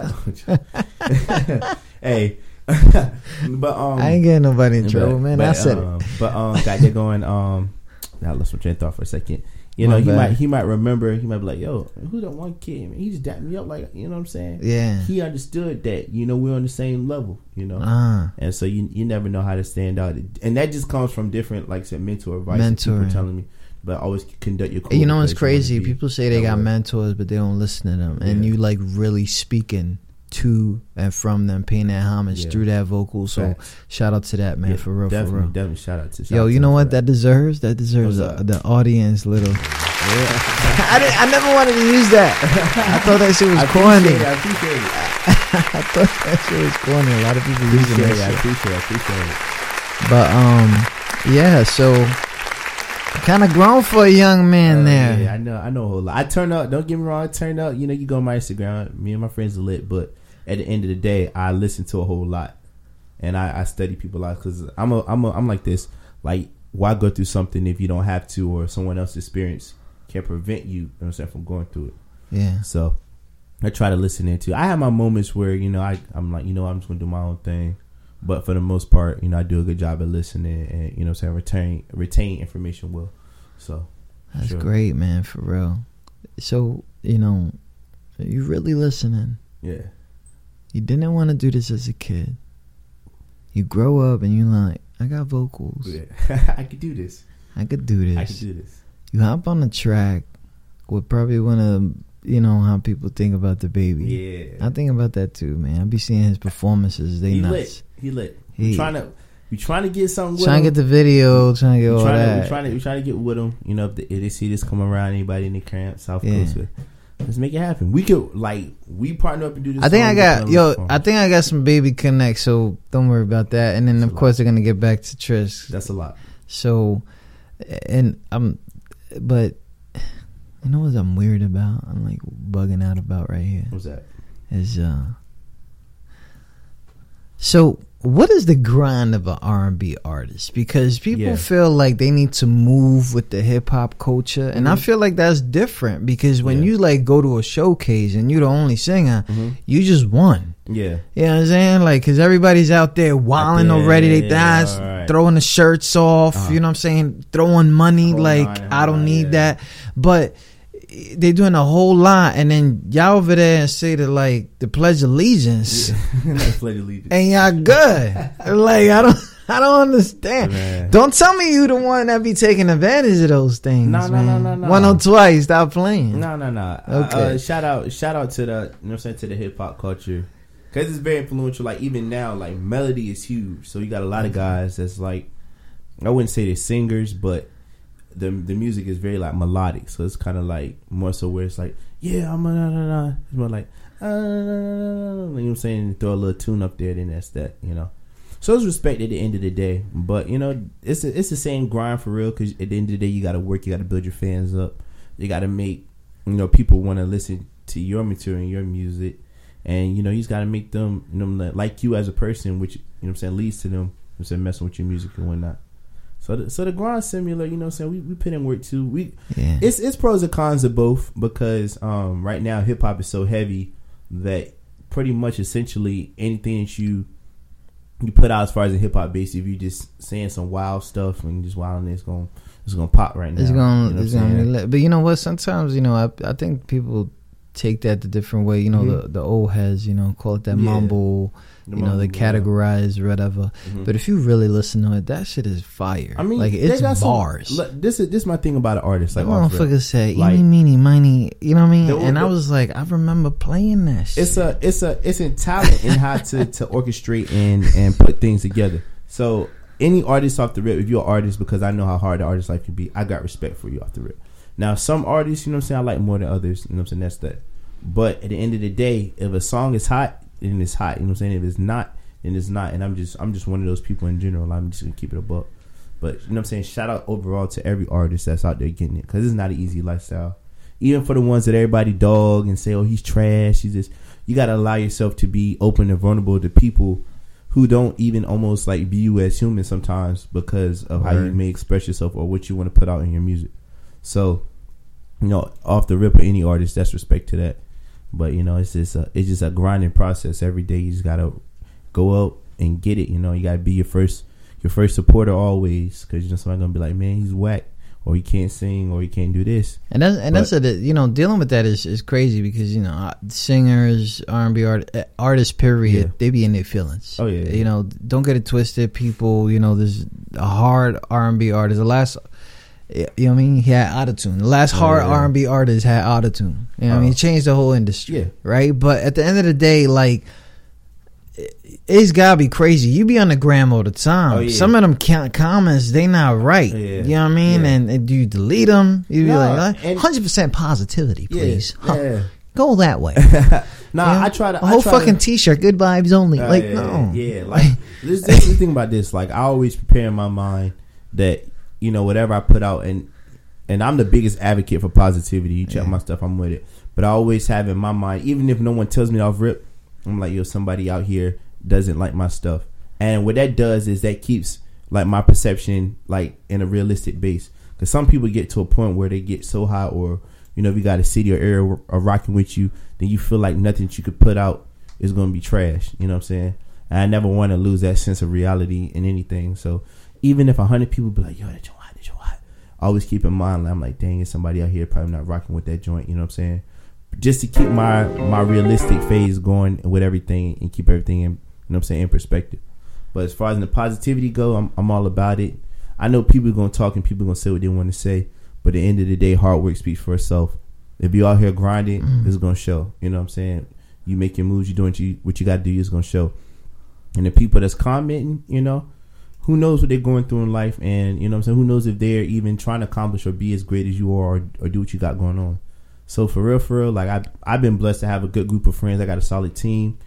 guy. hey, but um,
I ain't getting nobody in
but-
trouble, man.
but,
I said
um,
it.
But um, got there going. Um, I lost my train of thought for a second. You
My
know, he
bad.
might he might remember. He might be like, "Yo, who that one kid? Man, he just dapped me up like you know what I'm saying."
Yeah.
He understood that you know we're on the same level. You know,
Ah.
and so you you never know how to stand out, and that just comes from different like I said mentor advice.
Mentoring.
telling me, but always conduct your.
you know what's crazy?
You wanna be
People say they got mentors, but they don't listen to them, and
Yeah.
you like really speaking to and from them, paying that homage
Yeah.
through that vocal. So
Facts.
shout out to that man
Yeah,
for real,
definitely,
for real.
Definitely, shout out to shout
Yo,
out
you
to
know what that deserves? That deserves a, the audience little. I didn't, I never wanted to use that. I thought that shit was
I
corny.
appreciate it. I appreciate it.
I thought that shit was corny. A lot of people using
Appreciate it. I appreciate it. I appreciate it.
But um, yeah. So kind of grown for a young man
Uh,
there.
Yeah, I know. I know a whole lot. I turn up. Don't get me wrong. I turn up. You know, you go on my Instagram. Me and my friends are lit, but at the end of the day, I listen to a whole lot, and I, I study people a lot because I'm a, I'm a, I'm like this. Like, why go through something if you don't have to, or someone else's experience can prevent you? You know what I'm saying from going through it.
Yeah.
So I try to listen into. I have my moments where you know I I'm like you know I'm just gonna do my own thing, but for the most part, you know I do a good job at listening and you know I'm saying retain retain information well. So
That's
sure.
great, man. For real. So you know, you really listening.
Yeah.
You didn't want to do this as a kid. You grow up and you're like, I got vocals.
Yeah. I could do this.
I could do this.
I could do this.
You hop on the track with probably one of you know how people think about DaBaby.
Yeah.
I think about that too, man. I be seeing his performances. They
he
nuts.
lit. He lit.
He-
we trying to we trying to get something. With
Trying to get the video, trying to get
we
all
trying to,
that.
we trying to we trying to get with him. You know, if, the, if they see this come around, anybody in the camp, South
Yeah.
Coast, let's make it happen. We could like we partner up and do this.
I think I got
put it on
yo.
phone.
I think I got some baby connect. So don't worry about that. And then of course they're gonna get back to Tris.
That's a lot.
So, and I'm, but you know what I'm weird about? I'm like bugging out about right here.
What's that?
Is uh. So what is the grind of an R&B artist? Because people
Yeah.
feel like they need to move with the hip hop culture, and I
Mhm.
feel like that's different because when
Yeah.
you like go to a showcase and you're the only singer,
Mhm.
you just won.
Yeah.
You know what I'm saying? Like, cause everybody's out there wilding already. They
yeah,
dance,
alright.
throwing the shirts off.
Uh-huh.
You know what I'm saying? Throwing money.
Whole
like, I don't
whole
need that. But they doing a whole lot, and then y'all over there and say that like the Pledge of Allegiance,
play the lead.
and y'all good. like, I don't. I don't understand.
Man.
Don't tell me you the one that be taking advantage of those things.
No, no, no, no, no.
One or twice, stop playing.
No, no, no.
Okay.
Uh, shout out, shout out to the, you know what I'm saying, to the hip hop culture. Cause it's very influential. Like even now, like melody is huge. So you got a lot of guys that's like, I wouldn't say they're singers, but the the music is very like melodic. So it's kind of like more so where it's like, yeah, I'm a, nah, nah, nah. It's more like, uh, you know what I'm saying? Throw a little tune up there, then that's that. You know. So it's respect at the end of the day, but you know it's a, it's the same grind for real. Because at the end of the day, you got to work, you got to build your fans up, you got to make you know people want to listen to your material and your music, and you know you just got to make them know like you as a person, which you know I'm saying leads to them, I'm saying messing with your music and whatnot. So the, so the grind simulator, you know what I'm saying we we put in work too. We
Yeah.
it's it's pros and cons of both because um right now hip hop is so heavy that pretty much essentially anything that you you put out as far as a hip hop base, if you just saying some wild stuff and just wilding, it's gonna it's gonna pop right now.
It's gonna,
You know
it's gonna lit. But you know what? Sometimes you know, I I think people take that the different way. You know,
Mhm.
the the old heads, you know, call it that
Yeah.
mumble.
The
you know, they
yeah.
categorize whatever.
Mhm.
But if you really listen to it, that shit is fire.
I mean,
like it's
some-
bars.
look, this is this is my thing about an artist. Like
That
off rip.
motherfucker said,
Like,
"Eeny, meeny, miny." You know what I mean?
The-
and I was like, I remember playing that shit.
it's a it's a it's in talent in how to to orchestrate and and put things together. So any artist off the rip, if you're an artist, because I know how hard the artist life can be, I got respect for you off the rip. Now some artists, you know what I'm saying, I like more than others. You know what I'm saying? That's that. But at the end of the day, if a song is hot, then it's hot. You know what I'm saying? If it's not, then it's not. And I'm just I'm just one of those people in general. I'm just gonna keep it a buck. But you know what I'm saying? Shout out overall to every artist that's out there getting it because it's not an easy lifestyle. Even for the ones that everybody dog and say, "Oh, he's trash," he's just. You gotta allow yourself to be open and vulnerable to people who don't even almost like view you as human sometimes because of how you may express yourself or what you want to put out in your music. So, you know, off the rip of any artist, that's respect to that. But you know, it's just a it's just a grinding process. Every day you just gotta go out and get it. You know, you gotta be your first your first supporter always because you know somebody gonna be like, man, he's whack, or he can't sing, or he can't do this.
And that's and that's
But-
a, you know dealing with that is, is crazy because you know singers R and B art, uh, artists period
Yeah.
they be in their feelings.
Oh, yeah, yeah.
you know don't get it twisted. People you know there's a hard R and B artist. The last you know what I mean he had autotune. The last
Oh,
hard
yeah.
R and B artist had autotune. You know what I mean
Oh.
it changed the whole industry.
Yeah.
right. But at the end of the day, like. it- It's gotta be crazy. You be on the gram all the time.
Oh, yeah.
Some of them comments they not right.
Yeah.
You know what I mean?
Yeah.
And, and do you delete them? You be like, hundred percent positivity, please. Huh.
yeah.
Go that way.
Nah,
You know?
I try to
a
I
whole fucking
to,
t-shirt, good vibes only.
Uh,
like
yeah,
no,
yeah. Like this, this is the thing about this. Like I always prepare in my mind that you know whatever I put out, and and I'm the biggest advocate for positivity. You check
Yeah.
my stuff, I'm with it. But I always have in my mind, even if no one tells me off rip, I'm like, yo, somebody out here doesn't like my stuff, and what that does is that keeps like my perception like in a realistic base. Because some people get to a point where they get so high, or you know, if you got a city or area or rocking with you, then you feel like nothing that you could put out is going to be trash. You know what I'm saying? And I never want to lose that sense of reality in anything. So even if a hundred people be like, "Yo, that joint hot, that joint hot," I always keep in mind. Like, I'm like, dang, it's somebody out here probably not rocking with that joint. You know what I'm saying? Just to keep my my realistic phase going with everything and keep everything in, you know what I'm saying, in perspective. But as far as the positivity go, I'm I'm all about it. I know people are gonna talk and people are gonna say what they want to say, but at the end of the day, hard work speaks for itself. If you out here grinding,
Mm-hmm.
it's gonna show. You know what I'm saying? You make your moves, you doing what you what you gotta do, it's gonna show. And the people that's commenting, you know, who knows what they're going through in life, and you know what I'm saying. Who knows if they're even trying to accomplish or be as great as you are, or, or do what you got going on. So for real, for real, like I I've been blessed to have a good group of friends. I got a solid team,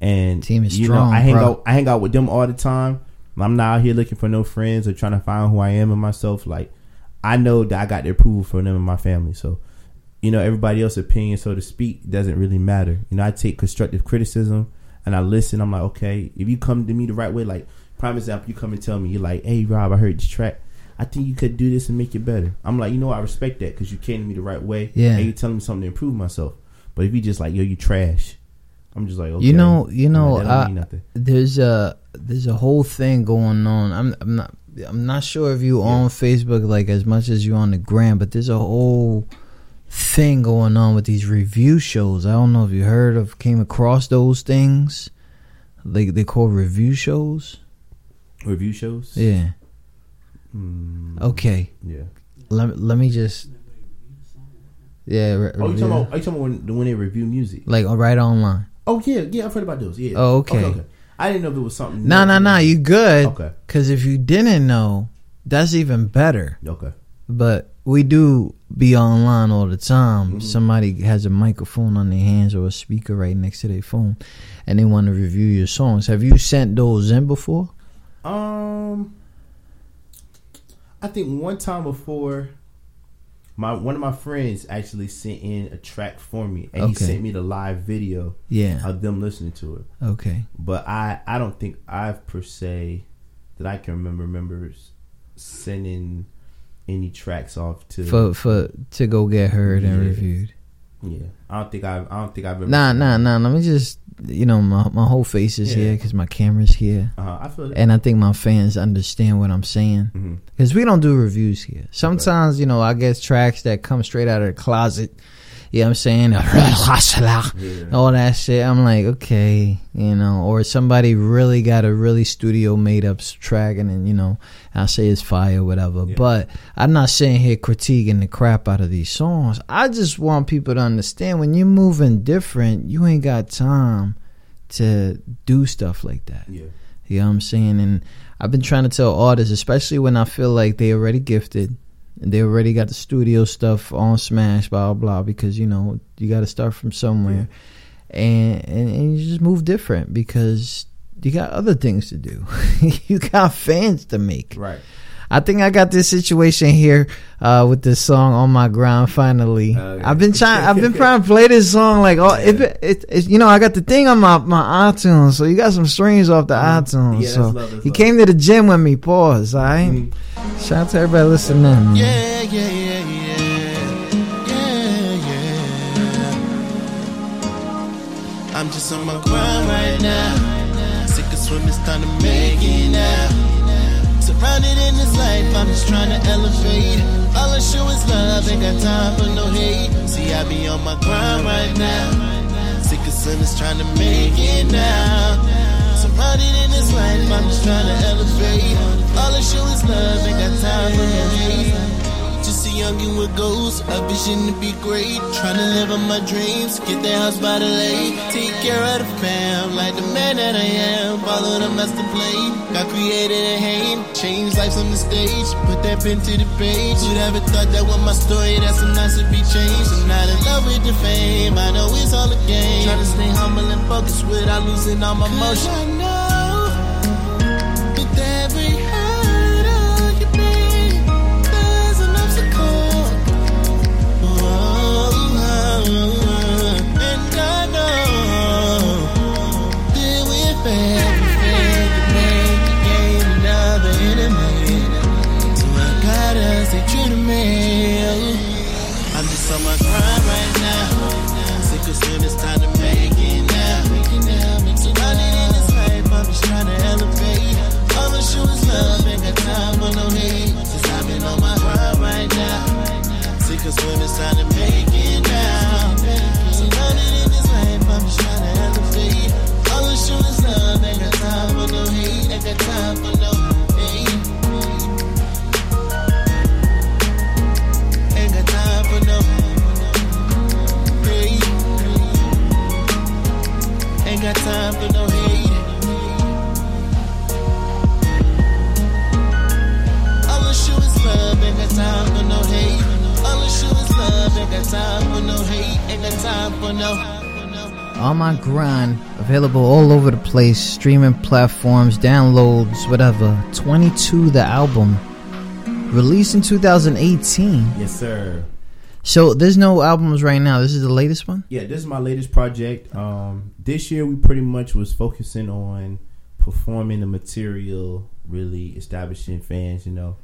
and
Team is
you
strong,
know I hang
bro.
out I hang out with them all the time. I'm not out here looking for no friends or trying to find who I am in myself. Like I know that I got the approval from them and my family. So you know everybody else's opinion, so to speak, doesn't really matter. You know I take constructive criticism and I listen. I'm like, okay, if you come to me the right way, like prime example, you come and tell me you're like, hey Rob, I heard this track. I think you could do this and make it better. I'm like, you know, I respect that because you came to me the right way.
Yeah.
and you're telling me something to improve myself. But if you just like, yo, you trash. I'm just like, okay.
You know, you know, I- there's a there's a whole thing going on. I'm I'm not I'm not sure if you on Facebook like as much as you on the gram, but there's a whole thing going on with these review shows. I don't know if you heard of came across those things. Like they call review shows.
Review shows.
Yeah.
Mm,
Okay.
Yeah.
Let let me just. Yeah. Re-
Oh, you talking about? Are you talking about when, when they review music?
like right online.
Oh yeah, yeah, I've heard about those. Yeah.
Oh, okay.
I didn't know if it was something.
No, no, no. You good?
Okay.
Because if you didn't know, that's even better.
Okay.
But we do be online all the time.
Mm-hmm.
Somebody has a microphone on their hands or a speaker right next to their phone, and they want to review your songs. Have you sent those in before?
Um, I think one time before, my one of my friends actually sent in a track for me, and he sent me the live video
Yeah.
of them listening to it.
Okay.
But I, I don't think I've per se that I can remember members sending any tracks off to.
For for to go get heard and reviewed.
Yeah, I don't think I've. I don't think I've ever.
Nah, nah, nah. Let me just you know my my whole face is
Yeah.
here because my camera's here,
Uh, I feel
and I think my fans understand what I'm saying. Because we don't do reviews here. Sometimes, you know, I get tracks that come straight out of the closet you know what I'm saying? All that shit. I'm like, okay, you know, or somebody really got a really studio made up track and then, you know, I say it's fire, whatever. But I'm not sitting here critiquing the crap out of these songs. I just want people to understand when you're moving different, you ain't got time to do stuff like that.
Yeah.
You know what I'm saying? And I've been trying to tell artists, especially when I feel like they already gifted they already got the studio stuff on Smash, blah blah, blah because you know you got to start from somewhere, and, and and you just move different because you got other things to do. you got fans to make.
Right.
I think I got this situation here uh, with this song on my ground. Finally,
Okay.
I've been trying. I've been trying to play this song like oh, it, it, it, you know, I got the thing on my my iTunes, so you got some streams off the iTunes.
Mm-hmm. Yeah, that's
so
love,
he
love. Mm-hmm.
came to the gym with me. Pause. All right. Shout out to everybody listening.
Yeah, yeah, yeah, yeah. Yeah, yeah. I'm just on my grind right now. Sick of swimming, time to make it now. Surrounded in this life, I'm just trying to elevate. All I show is love, ain't got time for no hate. See, I be on my grind right now. Sick of swimming, trying to make it now. Surrounded in this life, I'm just trying to elevate. All I show is love, ain't got time for no hate. A youngin' with goals, a vision to be great. Trying to live on my dreams, get that house by the lake. Take care of the fam, like the man that I am. Follow the master plan. Got created a hate, change lives on the stage. Put that pen to the page. Who'd ever thought that was my story, that some nights would be changed. I'm not in love with the fame, I know it's all a game. Trying to stay humble and focused without losing all my motion. I'm just trying to make it now. Ain't got time for no.
On my grind, available all over the place, streaming platforms, downloads, whatever. 22, the album, released in 2018.
Yes, sir.
So there's no albums right now. This is the latest one.
Yeah, this is my latest project. Um, this year we pretty much was focusing on performing the material, really establishing fans. You know,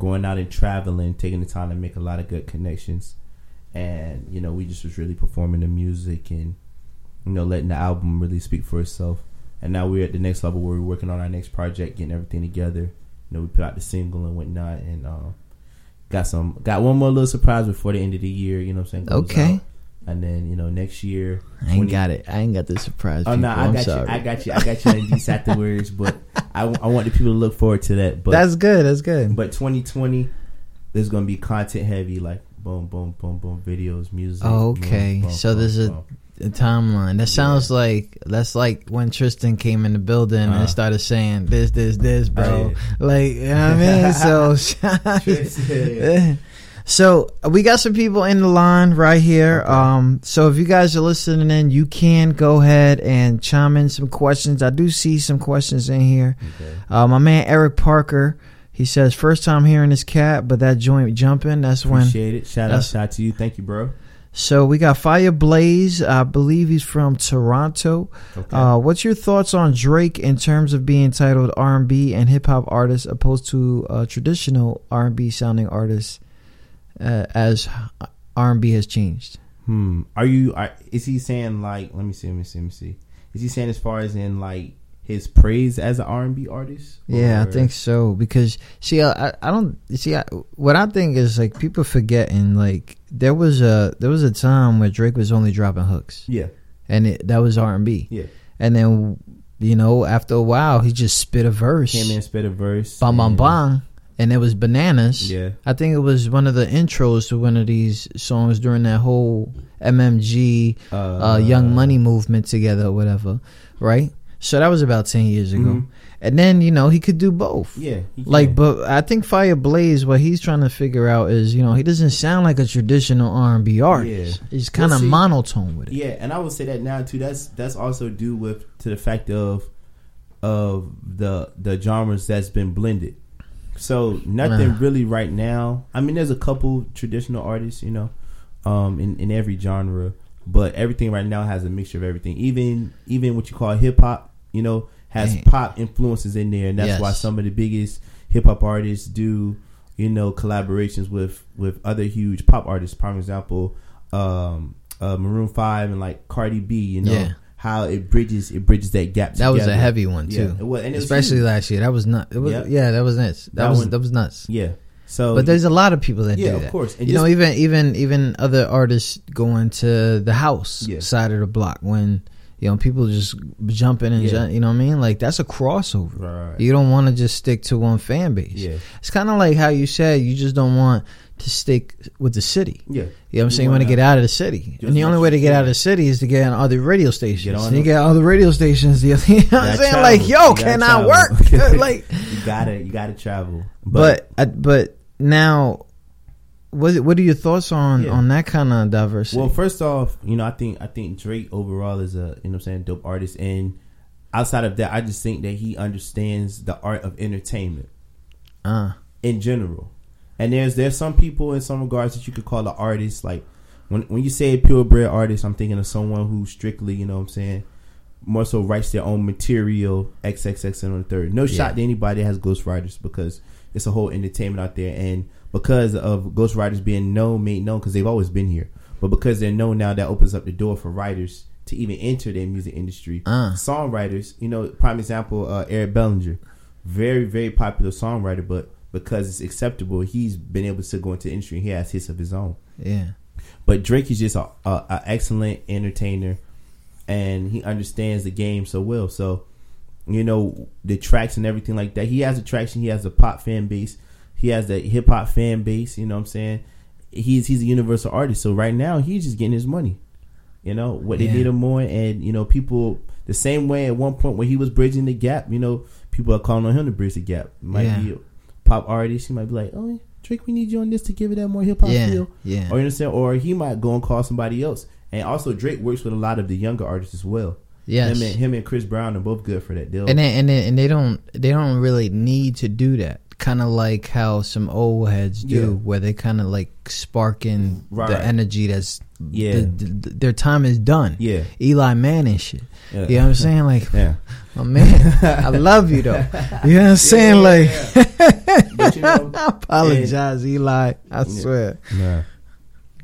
going out and traveling, taking the time to make a lot of good connections, and you know, we just was really performing the music and you know letting the album really speak for itself. And now we're at the next level where we're working on our next project, getting everything together. You know, we put out the single and whatnot, and um, got some got one more little surprise before the end of the year. You know what I'm saying?
Okay.
out. And then you know next year.
I ain't
20
got it. I ain't got the surprise.
Oh no. I
I'm
got
sorry.
you. I got you. I got you in these afterwards, but I, I want the people to look forward to that. But
That's good. That's good.
but 2020, there's gonna be content heavy, like boom, boom, boom, boom, videos, music.
Oh,
boom,
okay.
boom,
so
boom,
there's a,
boom.
a timeline. That sounds like that's like when Tristan came in the building
Uh.
and started saying this, this, this, bro. Like you know what I mean. So,
Tristan.
so we got some people in the line right here. Um, so if you guys are listening in, you can go ahead and chime in some questions. I do see some questions in here. Uh, my man Eric Parker. He says, first time hearing this cat, but that joint jumping. That's when
Appreciate it. Shout out, shout out to you. Thank you, bro.
So we got Fire Blaze. I believe he's from Toronto.
Okay.
Uh, what's your thoughts on Drake in terms of being titled R and B and hip hop artist, opposed to uh, traditional R and B sounding artists, uh, as R and B has changed?
Hmm. Are you? Are, is he saying like? Let me see. Let me see. Let me see. Is he saying as far as in like his praise as an R and B artist.
Yeah, I think so because see, I, I don't see I, what I think is like people forgetting like there was a there was a time where Drake was only dropping hooks
Yeah,
and it, that was R and B,
yeah.
and then you know after a while he just spit a verse,
Came in, spit a verse.
bang bang
and-
bang, and it was bananas.
Yeah.
I think it was one of the intros to one of these songs during that whole MMG uh, Young Money movement together or whatever, right? So that was about ten years ago,
Mhm.
and then you know he could do both.
Yeah,
Like, but I think Fire Blaze, what he's trying to figure out is, you know, he doesn't sound like a traditional R and B artist.
Yeah.
He's kind of
Well,
monotone with it.
Yeah, and I would say that now too. That's that's also due with to the fact of of the the genres that's been blended. So nothing
Uh.
really right now. I mean, there's a couple traditional artists, you know, um, in in every genre, but everything right now has a mixture of everything. Even even what you call hip hop, you know, has
Man.
pop influences in there, and that's
Yes.
why some of the biggest hip hop artists do, you know, collaborations with with other huge pop artists. Prime example, um, uh, Maroon Five and like Cardi B. You know
Yeah.
how it bridges it bridges that gap.
That was a heavy one
Yeah,
too,
it was-
especially last year. That was not. It was,
Yeah.
Yeah, that was nuts. That,
That
was
one-
that was nuts.
Yeah. So,
But there's a lot of people that
Yeah,
do that.
Yeah, of course. And
you know, even even even other artists going to the house
Yeah.
side of the block when you know people just jumping and
Yeah.
jump, you know what I mean? Like that's a crossover.
Right.
You don't want to just stick to one fan base.
Yeah.
It's kind of like how you said you just don't want to stick with the city.
Yeah.
You know what I'm
You
saying? You want to get out of the city.
Just
And the only way to get out of the city is to get on other radio stations.
Get on
and you get other radio stations. You know what I'm saying?
travel.
Like, yo, can I
travel.
work? like,
you gotta you gotta travel.
but uh, but now, what what are your thoughts on
Yeah.
on that kind of diversity?
Well, first off, you know, I think I think Drake overall is a you know what I'm saying dope artist, and outside of that, I just think that he understands the art of entertainment
uh,
in general. And there's there's some people in some regards that you could call an artist. Like when when you say purebred artist, I'm thinking of someone who strictly, you know what I'm saying, more so writes their own material. XXX and on the third. No
Yeah.
shot to anybody that has ghostwriters because it's a whole entertainment out there, and because of ghostwriters being known, made known because they've always been here, but because they're known now, that opens up the door for writers to even enter the music industry.
Uh.
Songwriters, you know, prime example, uh, Eric Bellinger, very very popular songwriter, but because it's acceptable, he's been able to go into the industry. He has hits of his own.
yeah,
But Drake is just a, a, a excellent entertainer, and he understands the game so well. So, you know, the tracks and everything like that. He has a traction. He has a pop fan base. He has the hip hop fan base. You know what I'm saying? He's he's a universal artist. So right now he's just getting his money. You know what they
Yeah.
need him more, and you know people the same way at one point when he was bridging the gap. You know people are calling on him to bridge the gap. Might
Yeah.
be a pop artist. He might be like, oh Drake, we need you on this to give it that more hip hop
Yeah,
feel.
yeah.
Or you understand? Or he might go and call somebody else. And also Drake works with a lot of the younger artists as well.
Yes.
Him and, him and Chris Brown are both good for that deal.
and they, and they, and they don't they don't really need to do that. Kind of like how some old heads do,
Yeah.
where they kind of like sparking
Right.
the energy that's
Yeah.
the- the- their time is done.
Yeah.
Eli Manning shit.
Yeah.
You know what I'm saying? Like,
yeah.
my man, I love you though. You know what I'm saying? Like,
But you know,
I apologize, Eli. I swear.
Nah.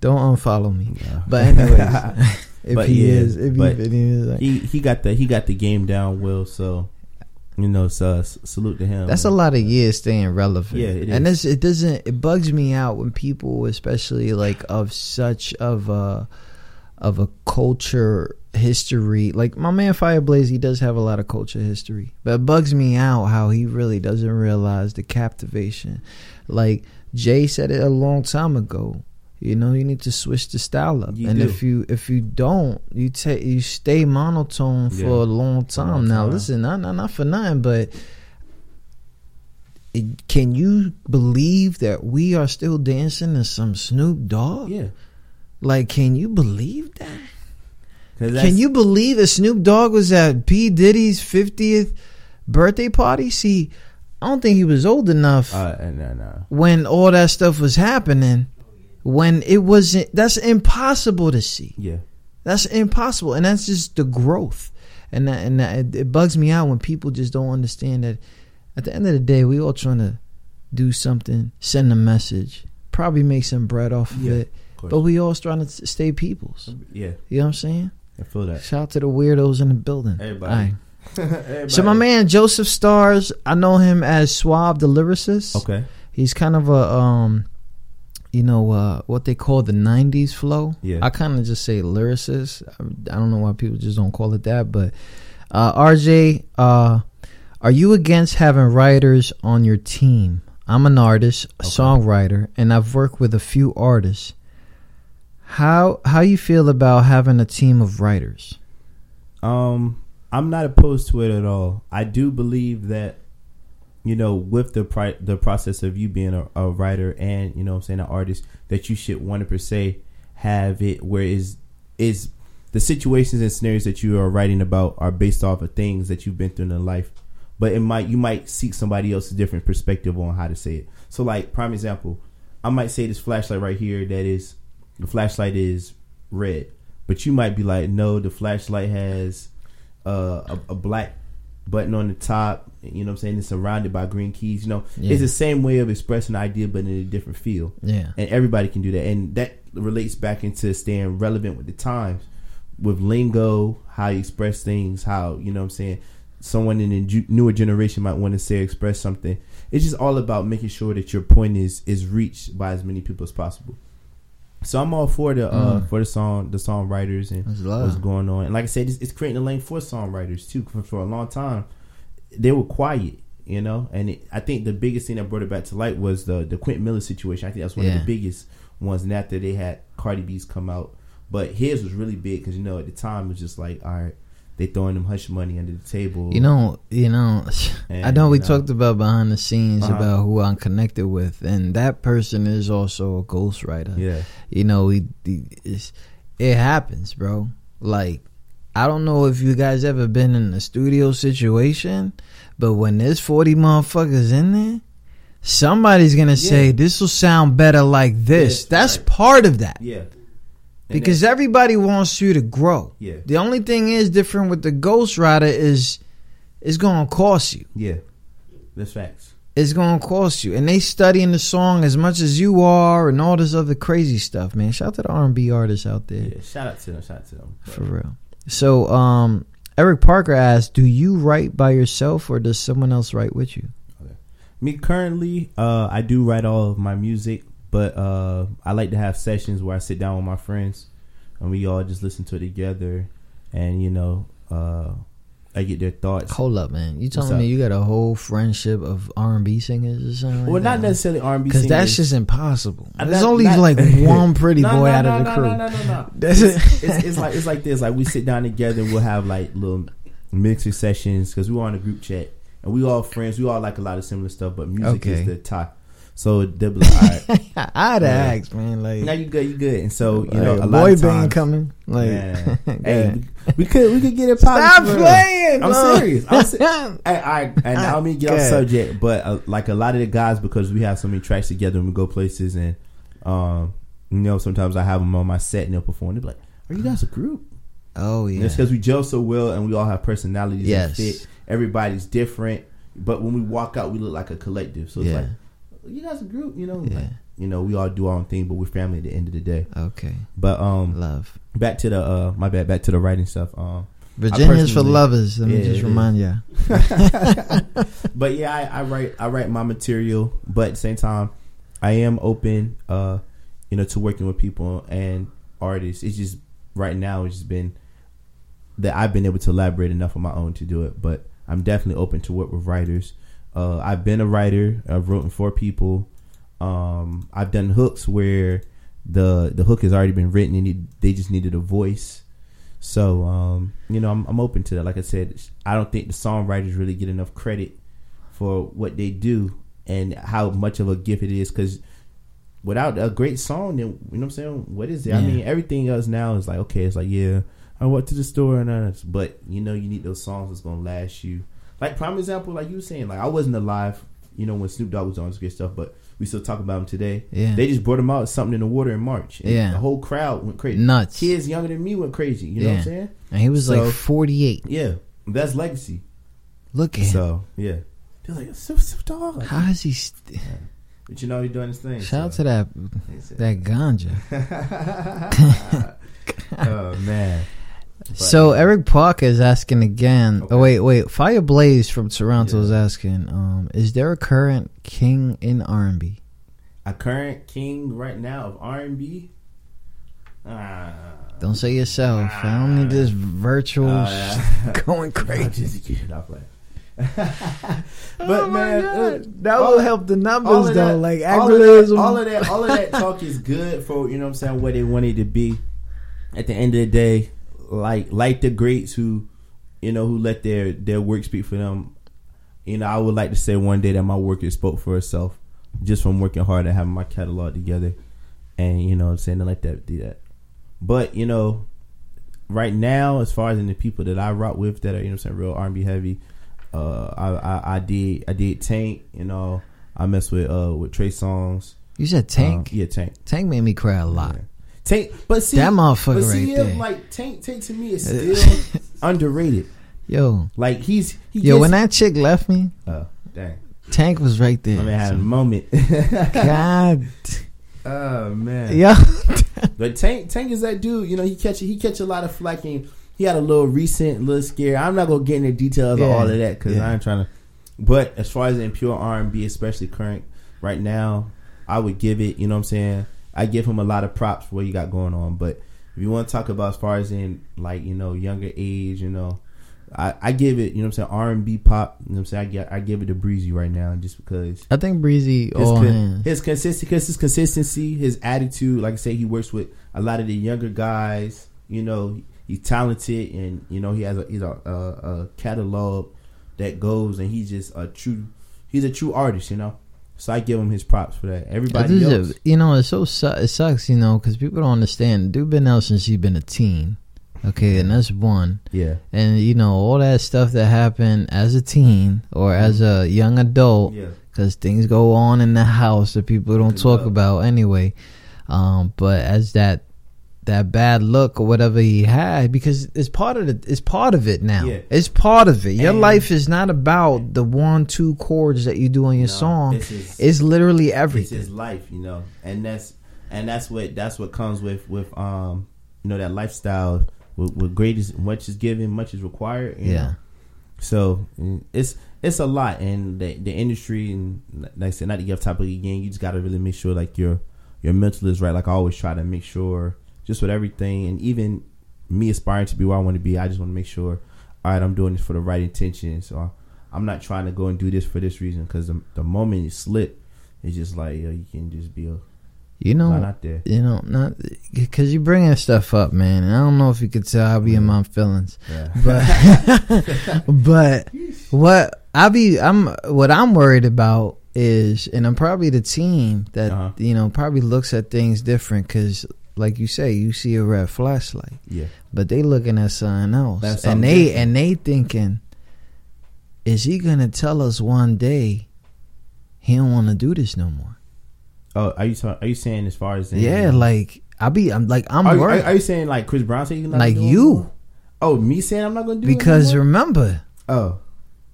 Don't unfollow me. But anyways, if
But
he
yeah,
is, if he,
but
if he is, like,
he he got the he got the game down well. So you know, so uh, salute to him.
That's a lot of years staying relevant.
Yeah, it
and
is.
this it doesn't it bugs me out when people, especially like of such of a of a culture history, like my man Fireblaze, he does have a lot of culture history, but it bugs me out how he really doesn't realize the captivation. Like Jay said it a long time ago. You know, you need to switch the style up,
You
and
do.
if you if you don't, you take you stay monotone for a long time.
long
now,
time.
listen, not, not not for nothing, but it- can you believe that we are still dancing to some Snoop Dogg?
yeah.
Like, can you believe that Can you believe that Snoop Dogg was at P Diddy's fiftieth birthday party? See, I don't think he was old enough
Uh, no, no.
when all that stuff was happening. When it wasn't, that's impossible to see.
Yeah.
That's impossible, and that's just the growth. And that, and that, it, it bugs me out when people just don't understand that. At the end of the day, we all trying to do something, send a message, probably make some bread off of
Yeah,
it,
course.
but we all trying to stay peoples.
Yeah.
You know what I'm saying?
I feel that.
Shout out to the weirdos in the building.
Everybody.
Right. So my man Joseph Stars, I know him as Swab the lyricist.
Okay.
He's kind of a um you know uh what they call the 90s flow.
Yeah.
I kind of just say lyricist. I, I don't know why people just don't call it that, but uh RJ uh are you against having writers on your team? I'm an artist, a songwriter, and I've worked with a few artists. How how you feel about having a team of writers?
Um, I'm not opposed to it at all. I do believe that, you know, with the pri- the process of you being a, a writer and you know, I'm saying an artist, that you should want to per se have it where is is the situations and scenarios that you are writing about are based off of things that you've been through in life, but it might you might seek somebody else's different perspective on how to say it. So, like prime example, I might say this flashlight right here that is the flashlight is red, but you might be like, no, the flashlight has uh, a, a black button on the top. You know what I'm saying? It's surrounded by green keys. You know,
Yeah.
it's the same way of expressing an idea, but in a different feel.
Yeah.
And everybody can do that. And that relates back into staying relevant with the times, with lingo, how you express things, how, you know what I'm saying? Someone in the newer generation might want to say express something. It's just all about making sure that your point is is reached by as many people as possible. So I'm all for the uh,
Mm.
for the song the songwriters and what's going on. And like I said, it's, it's creating a lane for songwriters too. For, for a long time, they were quiet, you know. And it, I think the biggest thing that brought it back to light was the the Quentin Miller situation. I think that's one of the biggest ones. And after they had Cardi B's come out, but his was really big because you know at the time it was just like, all right, they throwing them hush money under the table.
You know, you know,
And,
I know we
know.
talked about behind the scenes
Uh-huh.
about who I'm connected with, and that person is also a ghostwriter.
Yeah.
you know, he, he, it happens, bro. Like, I don't know if you guys ever been in a studio situation, but when there's 40 motherfuckers in there, somebody's gonna say this will sound better like this. That's
right.
part of that.
yeah,
Because everybody wants you to grow.
Yeah.
The only thing is different with the ghostwriter is it's gonna cost you.
yeah, that's facts.
It's gonna cost you. And they studying the song as much as you are and all this other crazy stuff, man. Shout out to the R and B artists out there.
Yeah, shout out to them. Shout out to them.
For real. So um Eric Parker asked, Do you write by yourself or does someone else write with you? Okay.
Me currently, uh, I do write all of my music, but uh, I like to have sessions where I sit down with my friends and we all just listen to it together, and you know, uh, I get their thoughts.
Hold up, man. You telling me you got a whole friendship of R and B singers or something?
Well,
like
not
that?
necessarily R and B
Because that's just impossible. There's
not-
only
not-
like one pretty
No,
boy
no,
out
no,
of the crew.
No, no, no, no.
That's
it's,
it.
it's, it's like it's like this. Like we sit down together and we'll have like little mixer sessions because we were on a group chat and we all friends. We all like a lot of similar stuff, but music
Okay.
is the tie. So they'll be like, all right.
I'd
Yeah.
ask, man. Like,
Now you good, you good. And so you know,
like,
a
a
lot
boy
of
band
times,
coming. Like,
Yeah. hey, we, could we could get it
Stop
popping. for real.
playing,
I'm
bro.
serious. I'm se- hey, I, and I don't mean get off subject, but uh, like a lot of the guys, because we have so many tracks together and we go places, and um, you know, sometimes I have them on my set and they'll perform. They'll be like, "Are you guys a group?"
oh
And
yeah.
it's because we gel so well and we all have personalities
Yes.
and fit. Everybody's different, but when we walk out, we look like a collective. So it's
Yeah.
like, you guys a group, you know?
Yeah.
Like, you know, we all do our own thing, but we're family at the end of the day.
Okay.
But um,
Love.
back to the uh, my bad, back to the writing stuff. Um,
Virginia's for lovers. Let me
Yeah,
just remind ya.
but yeah, I, I write I write my material, but at the same time, I am open, uh, you know, to working with people and artists. It's just right now it's just been that I've been able to elaborate enough on my own to do it, but I'm definitely open to work with writers. Uh, I've been a writer. I've written for people. Um, I've done hooks where the the hook has already been written and it, they just needed a voice. So um, you know, I'm, I'm open to that. Like I said, I don't think the songwriters really get enough credit for what they do and how much of a gift it is. Because without a great song, then you know what I'm saying. What is it? I mean, everything else now is like okay, it's like yeah, I went to the store and uh, but you know, you need those songs that's gonna last you. Like prime example, like you were saying, like I wasn't alive, you know, when Snoop Dogg was on this good stuff, but we still talk about him today.
Yeah.
They just brought him out something in the water in March. And
Yeah.
the whole crowd went crazy.
Nuts.
Kids younger than me went crazy. You know what I'm saying?
And he was
So-
like 48.
Yeah, that's legacy.
Look at him.
So yeah, they're like Snoop Snoop Dogg.
How is he? St-
But you know he's doing his thing.
Shout out to that that ganja.
oh man,
So Eric Parker is asking again.
Okay.
Oh wait, wait. Fire Blaze from Toronto is asking. Um, is there a current king in R and B?
a current king right now of R and B. Ah,
Don't say yourself. I don't need this virtual
Oh, yeah.
going crazy.
just get it off like. but
Oh
man, uh,
that
all-
will help the numbers though.
that-
like
all of, that, all of that, all of that talk is good for you know what I'm saying what they want it to be. At the end of the day, like like the greats who, you know, who let their their work speak for them. You know, I would like to say one day that my work has spoke for itself, just from working hard and having my catalog together, and you know, I'm saying let that do that. But you know, right now, as far as in the people that I rock with that are you know I'm saying real R&B heavy, uh, I, I I did I did Tank, you know, I mess with uh with Trey Songz.
you said Tank.
Um, yeah, Tank.
Tank made me cry a lot.
Tank, but see
That motherfucker
but see
right
him,
there.
Like Tank, Tank to me is still underrated.
Yo,
Like he's he
yo,
gets,
when that chick left me,
oh dang,
Tank was right there.
I mean, had a moment.
God,
oh man,
Yeah.
But Tank Tank is that dude. You know, he catch he catch a lot of flack. And he had a little recent, little scare. I'm not gonna get into details
Yeah.
of all of that because
Yeah.
I ain't trying to. But as far as in pure R and B, especially current right now, I would give it. You know what I'm saying? I give him a lot of props for what he got going on. But if you want to talk about as far as in like you know younger age, you know. I, I give it, you know what I'm saying, R and B pop. You know what I'm saying? I get, I give it to Breezy right now, just because
I think Breezy
his,
all
con- his consistent, cause his consistency, his attitude. Like I say, he works with a lot of the younger guys. You know, he's talented, and you know he has a he's a, a, a catalog that goes, and he's just a true. He's a true artist, you know. So I give him his props for that. Everybody else,
you know, it's so su- it sucks, you know, because people don't understand. Dude been out since he been a teen. Okay, and that's one.
yeah,
And you know all that stuff that happened as a teen or as a young adult,
yeah,
because things go on in the house that people don't talk about anyway. Um, but as that that bad look or whatever he had, because it's part of the it's part of it now.
Yeah.
It's part of it. Your
And-
life is not about the one two chords that you do on your song.
is-
it's literally everything.
it's his life, you know, and that's and that's what that's what comes with with um you know that lifestyle. With, with great is much is given, much is required. you know.
Yeah.
So mm, it's it's a lot, and the the industry, and like I said, not to get off topic again, you just got to really make sure like your your mental is right. Like I always try to make sure, just with everything, and even me aspiring to be where I want to be, I just want to make sure, all right, I'm doing this for the right intention. So I'm not trying to go and do this for this reason because the, the moment you slip, it's just like yo, you can just be a
You know,
not there.
you know, not because you're bringing stuff up, man. And I don't know if you could tell I'll be in my feelings,
Yeah.
but but what I be I'm what I'm worried about is, and I'm probably the team that
Uh-huh.
you know probably looks at things different because, like you say, you see a red flashlight,
Yeah.
but they looking at something else,
That's
and
something
they
different.
and they thinking, is he gonna tell us one day he don't want to do this no more?
Oh, are you ta- are you saying as far as in,
Yeah, like I be, I'm like I'm
are, you-
worried.
are, are you saying like Chris Brown saying
like you?
Oh, me saying I'm not gonna do it
because remember
oh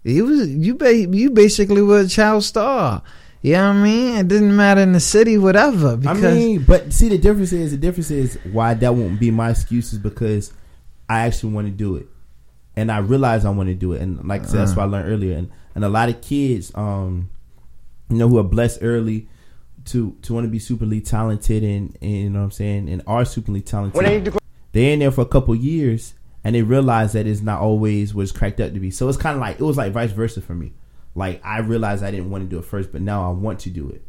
it was you ba- you basically were a child star you know what i mean it didn't matter in the city whatever because
I mean, but see, the difference is the difference is why that won't be my excuse is because I actually want to do it, and I realize I want to do it, and like I said, that's
Uh-huh.
what I learned earlier, and and a lot of kids, um, you know, who are blessed early to to want to be superly talented and, and you know what I'm saying, and are superly talented. They're in there for a couple years, and they realize that it's not always what it's cracked up to be. So it's kind of like it was like vice versa for me. Like I realized I didn't want to do it first, but now I want to do it.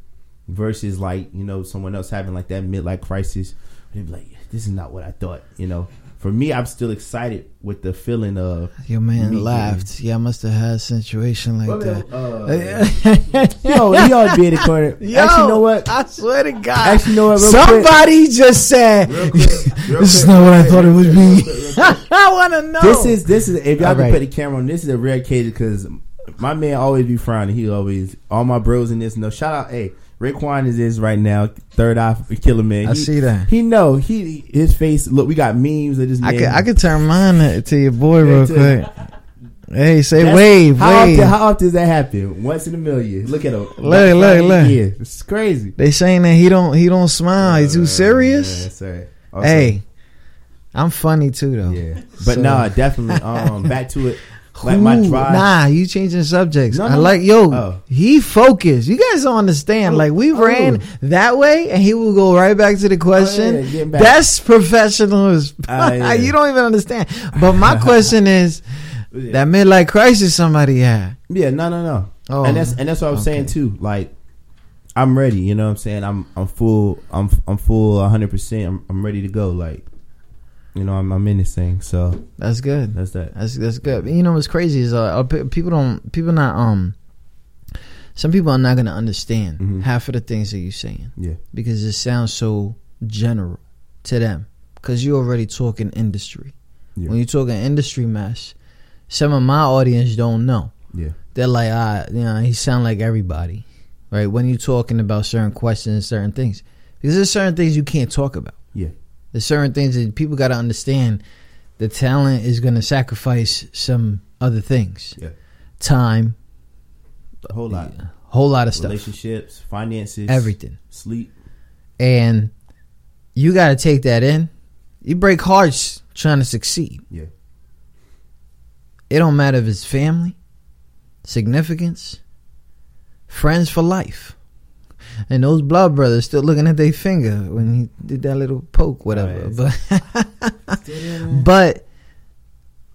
Versus like you know someone else having like that midlife crisis. They'd be like this is not what i thought you know? For me i'm still excited with the feeling of
your man laughed. Yeah i must have had a situation like that.
Uh, yo he to be in the corner
Yo,
actually you know what?
I swear to god.
Actually you know what? Real
somebody just said
real quick, real
this is not what i thought it would be.
quick, quick.
i want to know.
This is this is if y'all
All
can put the camera on this is a rare case because my man always be frowning he always all my bros in this No shout out hey Raekwon is this right now third eye killer man
I see that.
he know he his face look we got memes of this man
i could i could turn mine to your boy real quick hey say
That's-
wave
How
wave
often, how often does that happen? Once in a million. Look at him.
Look, look, look.
Yeah, it's crazy.
they saying that he don't he don't smile he too serious
Yeah, right. Also,
hey I'm funny too though.
Yeah, but
So-
no, definitely. Um, back to it. Like my drive.
Nah, you changing subjects.
No,
I like yo.
Oh.
He focused. You guys don't understand. Like we
Oh.
ran that way, and he will go right back to the question.
yeah.
That's professional. as-
Ah, yeah.
you don't even understand. But my question is that midlife crisis somebody had.
Yeah, no, no, no.
Oh,
and that's and that's what I'm saying too. Like, I'm ready. You know what I'm saying? I'm I'm full. I'm I'm full 100. percent I'm I'm ready to go. Like, you know, I'm I'm in this thing. So
That's good.
that's that.
That's that's good. You know what's crazy is uh, people don't people not um. Some people are not gonna understand
Mhm.
half of the things that you're saying.
Yeah.
because it sounds so general to them because you're already talking industry
Yeah.
when you're talking industry mess some of my audience don't know
Yeah.
they're like ah you know he sound like everybody right when you're talking about certain questions certain things because there's certain things you can't talk about. There's certain things that people got to understand the talent is going to sacrifice some other things
Yeah.
time
A whole lot.
whole lot of stuff
Relationships, finances,
everything
sleep.
and you got to take that in. You break hearts trying to succeed.
Yeah.
It don't matter if it's family, significance, friends for life, and those blood brothers still looking at their finger when he did that little poke, whatever. But but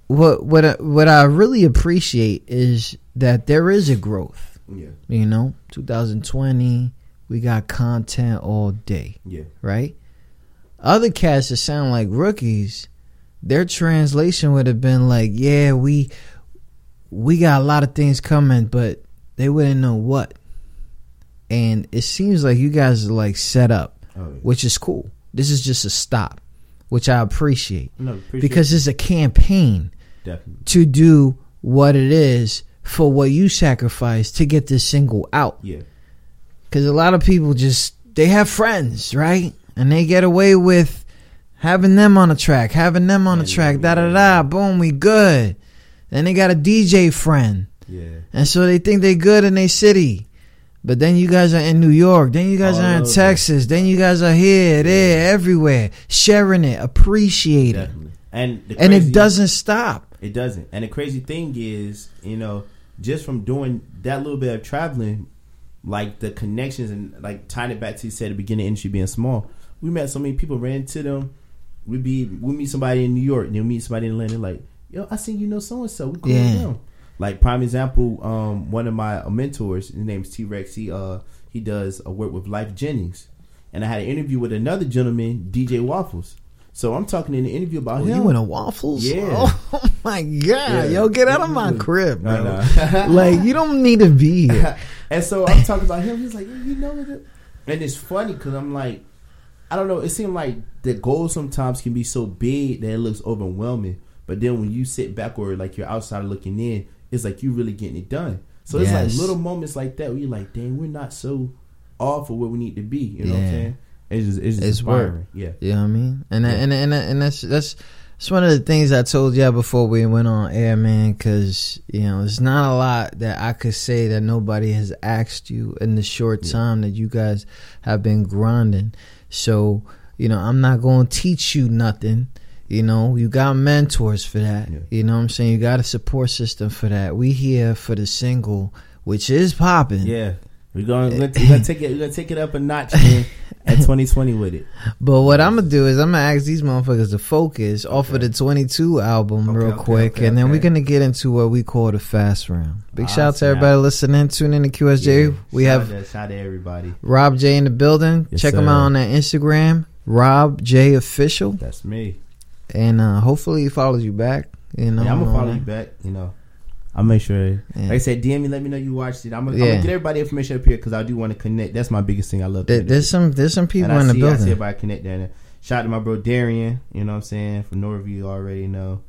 what what I, what I really appreciate is that there is a growth.
Yeah.
You know, 2020, we got content all day
Yeah.
right? Other cats that sound like rookies, their translation would have been like, "Yeah, we we got a lot of things coming, but they wouldn't know what." And it seems like you guys are like set up,
Oh, yeah.
which is cool. This is just a stop, which I appreciate
No, appreciate
because it's a campaign
Definitely.
to do what it is for what you sacrificed to get this single out.
Yeah.
Because a lot of people just they have friends, right? And they get away with having them on the track, having them on the track, da da da. Boom, we good. Then they got a DJ friend,
Yeah.
and so they think they good in their city. But then you guys are in New York. Then you guys
All
are in. Texas. Then you guys are here, there, everywhere, sharing it, appreciating,
it. And the
and it doesn't stop.
It doesn't. And the crazy thing is, you know, just from doing that little bit of traveling, like the connections and like tying it back to you said at the beginning, industry being small. We met so many people, ran to them. We be we meet somebody in New York, and then meet somebody in London. Like, yo, I seen you know so and so. We cool
Yeah.
them. Like prime example, um, one of my mentors, his name's T Rex. He uh he does a work with Lyfe Jennings, and I had an interview with another gentleman, DJ Waffles. So I'm talking in the interview about
Oh,
him.
you in a waffles?
Yeah.
Oh my god,
Yeah.
yo, get out of my crib, bro.
know.
like you don't need to be here.
and so I'm talking about him. He's like, "Yeah, you know. And it's funny because I'm like, I don't know. It seems like the goal sometimes can be so big that it looks overwhelming. But then when you sit back or like you're outside looking in, it's like you really getting it done. So it's
Yes.
like little moments like that where you're like, dang, we're not so off for where we need to be. You know what I'm saying? It's just it's, just
It's work.
inspiring. Yeah.
You know what I mean? And
Yeah.
and and and that's that's that's one of the things I told y'all before we went on air, man. Because you know, it's not a lot that I could say that nobody has asked you in the short time that you guys have been grinding. So you know, I'm not going to teach you nothing. You know, you got mentors for that.
Yeah.
You know what I'm saying? You got a support system for that. We here for the single, which is popping.
Yeah. We're gonna, we're gonna, take it. We're gonna take it up a notch man, at 2020 with it.
But what I'm gonna do is I'm gonna ask these motherfuckers to focus off of the 22 album
Okay,
real
okay,
quick,
okay,
and then we're gonna get into what we call the fast round. Big
Ah,
shout out to everybody listening. Tune in to QSJ.
Yeah.
We
Shout
have
out shout out to everybody.
Rob J in the building.
Yes,
Check him out on that Instagram, Rob J Official,
That's me.
And uh, hopefully he follows you back. You know,
yeah, I'm gonna follow
that.
you back. You know, I'll make sure.
Yeah.
Like I said, DM me. Let me know you watched it. I'm gonna, I'm gonna get everybody information up here because I do want to connect. That's my biggest thing. I love.
There- There's some there's some people
and I
in the
see, I see everybody connect there. Shout out to my bro Darian. You know what I'm saying from Norview. You already know.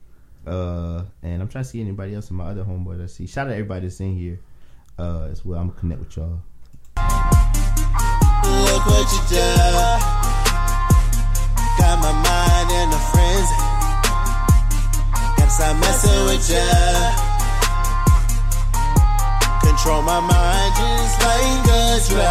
Uh, and I'm trying to see anybody else in my other homeboys. I see. Shout out to everybody that's in here. Uh, as well. I'm gonna connect with y'all.
Look what you done. Got my mind frenzy. Gotta stop messing with ya. Control my mind just like a drug.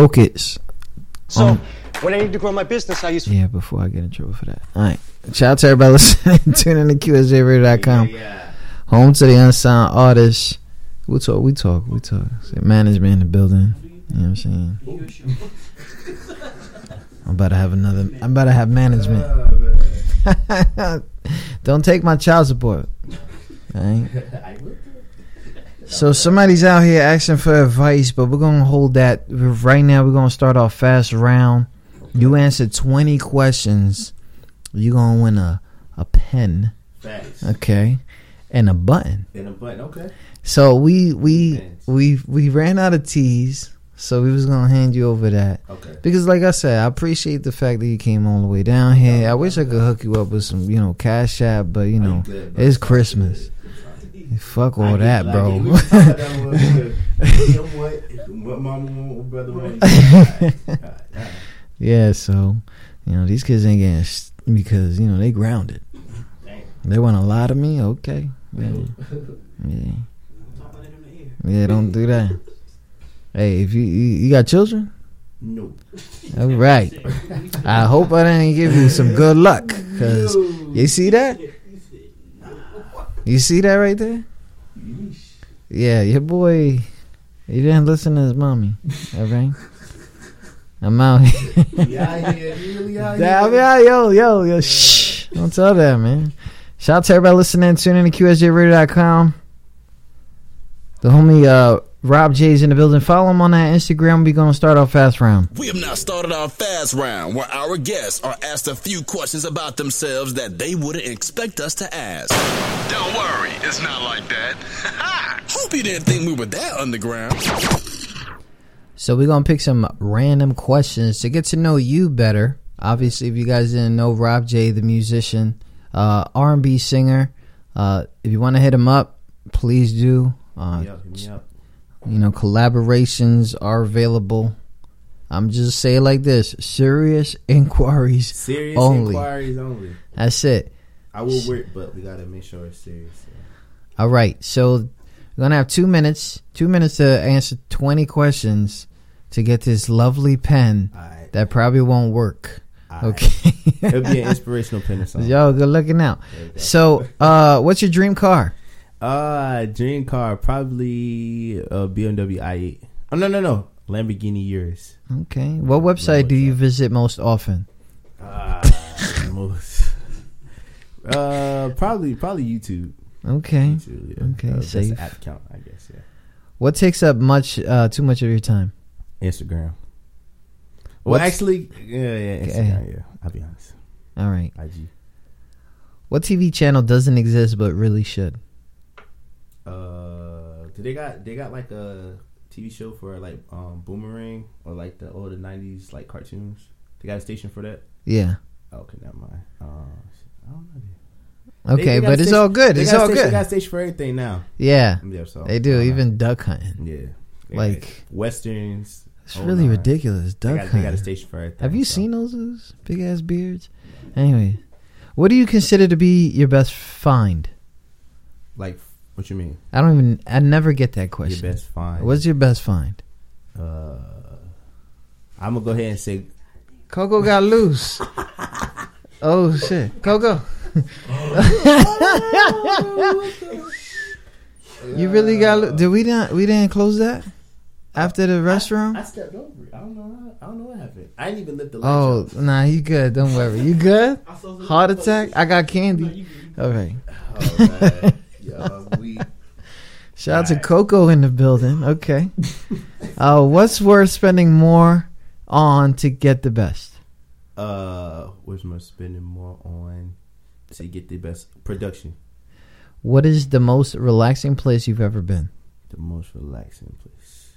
Focus.
So,
Um,
when I need to grow my business, I use
Yeah, before I get in trouble for that. All right. Shout out to everybody listening. Tune in to QSJRadio.com. Home to the unsigned artists. We talk, we talk, we talk. Management in the building. You know what I'm saying? I'm about to have another. I'm about to have management. Don't take my child support. All right. So somebody's out here asking for advice, but we're gonna hold that right now. We're gonna start off fast round. You answer twenty questions, you're gonna win a a pen,
Facts.
okay, and a button.
And a button, okay.
So we we we we ran out of teas, so we was gonna hand you over that.
Okay.
Because like I said, I appreciate the fact that you came all the way down here. I wish I could hook you up with some, you know, cash app, but you know,
good,
it's Christmas. Fuck all that,
get-
bro.
get- we talked about that one, because, you know what? What mama want, what brother want. Alright, alright.
yeah, so you know these kids ain't getting sh- because you know they grounded. They want a lot of me, okay? Yeah, yeah. Yeah, don't do that. Hey, if you you, you got children,
No.
all right. I hope I didn't give you some good luck, cause you see that. You see that right there? Yeah, your boy. He didn't listen to his mommy. All right. I'm out here.
Here, you really out
Yeah,
here.
yeah, yo, yo, yo, shh. Don't tell that, man. Shout out to everybody listening. Tune in to QSJRadio.com. The homie uh, Rob J's in the building. Follow him on that Instagram. We're going to start our fast round.
We have now started our fast round where our guests are asked a few questions about themselves that they wouldn't expect us to ask.
Don't worry, it's not like that.
Hope you didn't think we were that underground.
So we're going to pick some random questions to get to know you better. Obviously, if you guys didn't know, Rob J, the musician, uh, R&B singer. Uh, if you want to hit him up, please do. Uh,
Yo, hit me up.
You know, collaborations are available. I'm just saying like this: serious inquiries
Serious
only.
inquiries only.
That's it.
I will work, but we gotta make sure it's serious.
All right, so we're gonna have two minutes. Two minutes to answer twenty questions to get this lovely pen that probably won't work. Okay,
It'll be an inspirational pen or something.
Yo, good looking out. So, uh, what's your dream car?
Uh, dream car probably a BMW i8. Oh no no no, Lamborghini Urus.
Okay, what website do you visit most often?
Uh, most. Uh, probably probably YouTube.
Okay.
YouTube, yeah.
Okay,
Uh,
safe.
the app count, I guess. Yeah.
What takes up much, uh, too much of your time?
Instagram. Well,
What's-
actually, yeah, yeah. Instagram. Yeah, I'll be honest.
All right.
IG.
What TV channel doesn't exist but really should?
Uh, do they got they got like a TV show for like um Boomerang or like the older '90s like cartoons? They got a station for that.
Yeah.
Okay, never mind. Uh, I don't know.
Okay,
They- they
but it's
station-
all good. It's all
station-
good.
They got a station for everything now.
Yeah,
Yeah, so
they do.
I.
Even duck hunting.
Yeah,
like
got westerns.
It's really ridiculous. Duck
got, they got a
hunting.
station for everything.
Have you
so.
seen those, those big ass beards? Anyway, what do you consider to be your best find?
Like, what you mean?
I don't even. I never get that question.
Your best find?
What's your best find?
Uh, I'm gonna go ahead and say
Coco got loose. oh shit, Coco. you really got? Lo- Did we not? We didn't close that after the restaurant.
I stepped over it. I don't know. How, I don't know what happened. I didn't even lift the
Oh
up.
nah, you good? Don't worry. You good? Heart attack? I got candy. Okay.
Oh, man. Yo, we
Shout out to Coco in the building. Okay. Uh, what's worth spending more on to get the best?
uh, where's my spending more on to get the best production?
What is the most relaxing place you've ever been?
The most relaxing place.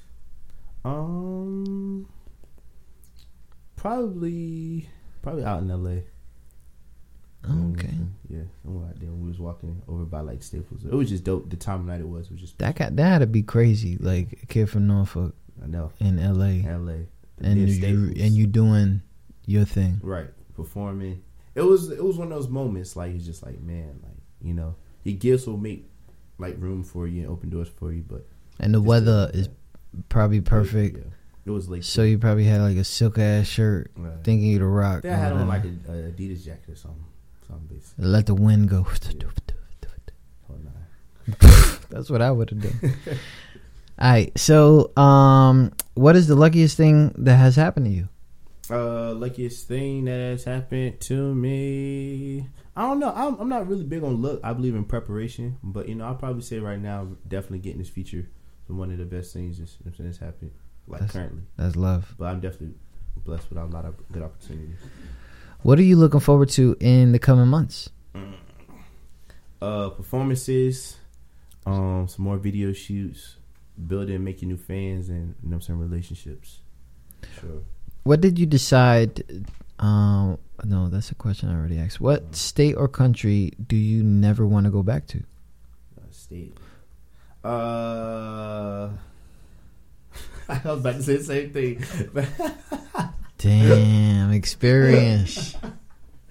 Um, probably, probably out in L.A.
Okay.
Mhm. Yeah, somewhere out there. We was walking over by like Staples. It was just dope. The time of night it was was just.
That got that had to be crazy. Like a kid from Norfolk
I know.
in L.A.
L.A.
and you and you doing your thing.
right performing. It was it was one of those moments like it's just like man like you know your gifts will make like room for you and open doors for you, but
And the weather
the-
is probably perfect.
yeah. It was like
So you probably had like a silk ass shirt,
Right.
thinking you the rock.
I I had on like a Adidas jacket or something. Something basic.
Let the wind go.
Oh.
That's what I would have done. All right. So, um, what is the luckiest thing that has happened to you?
Uh, luckiest thing that has happened to me. I don't know. I'm, I'm not really big on luck. I believe in preparation, but you know, I'll probably say right now, definitely getting this feature is one of the best things that's, you know, what I'm saying, that's happened like
That's-
currently.
That's love.
But I'm definitely blessed with a lot of good opportunities.
What are you looking forward to in the coming months?
Uh, performances, um, some more video shoots, building, making new fans, and you know, I'm saying relationships. Sure.
What did you decide? Um, no, that's a question I already asked. What state or country do you never want to go back to?
uh, state. Uh, I was about to say the same thing.
Damn, experience.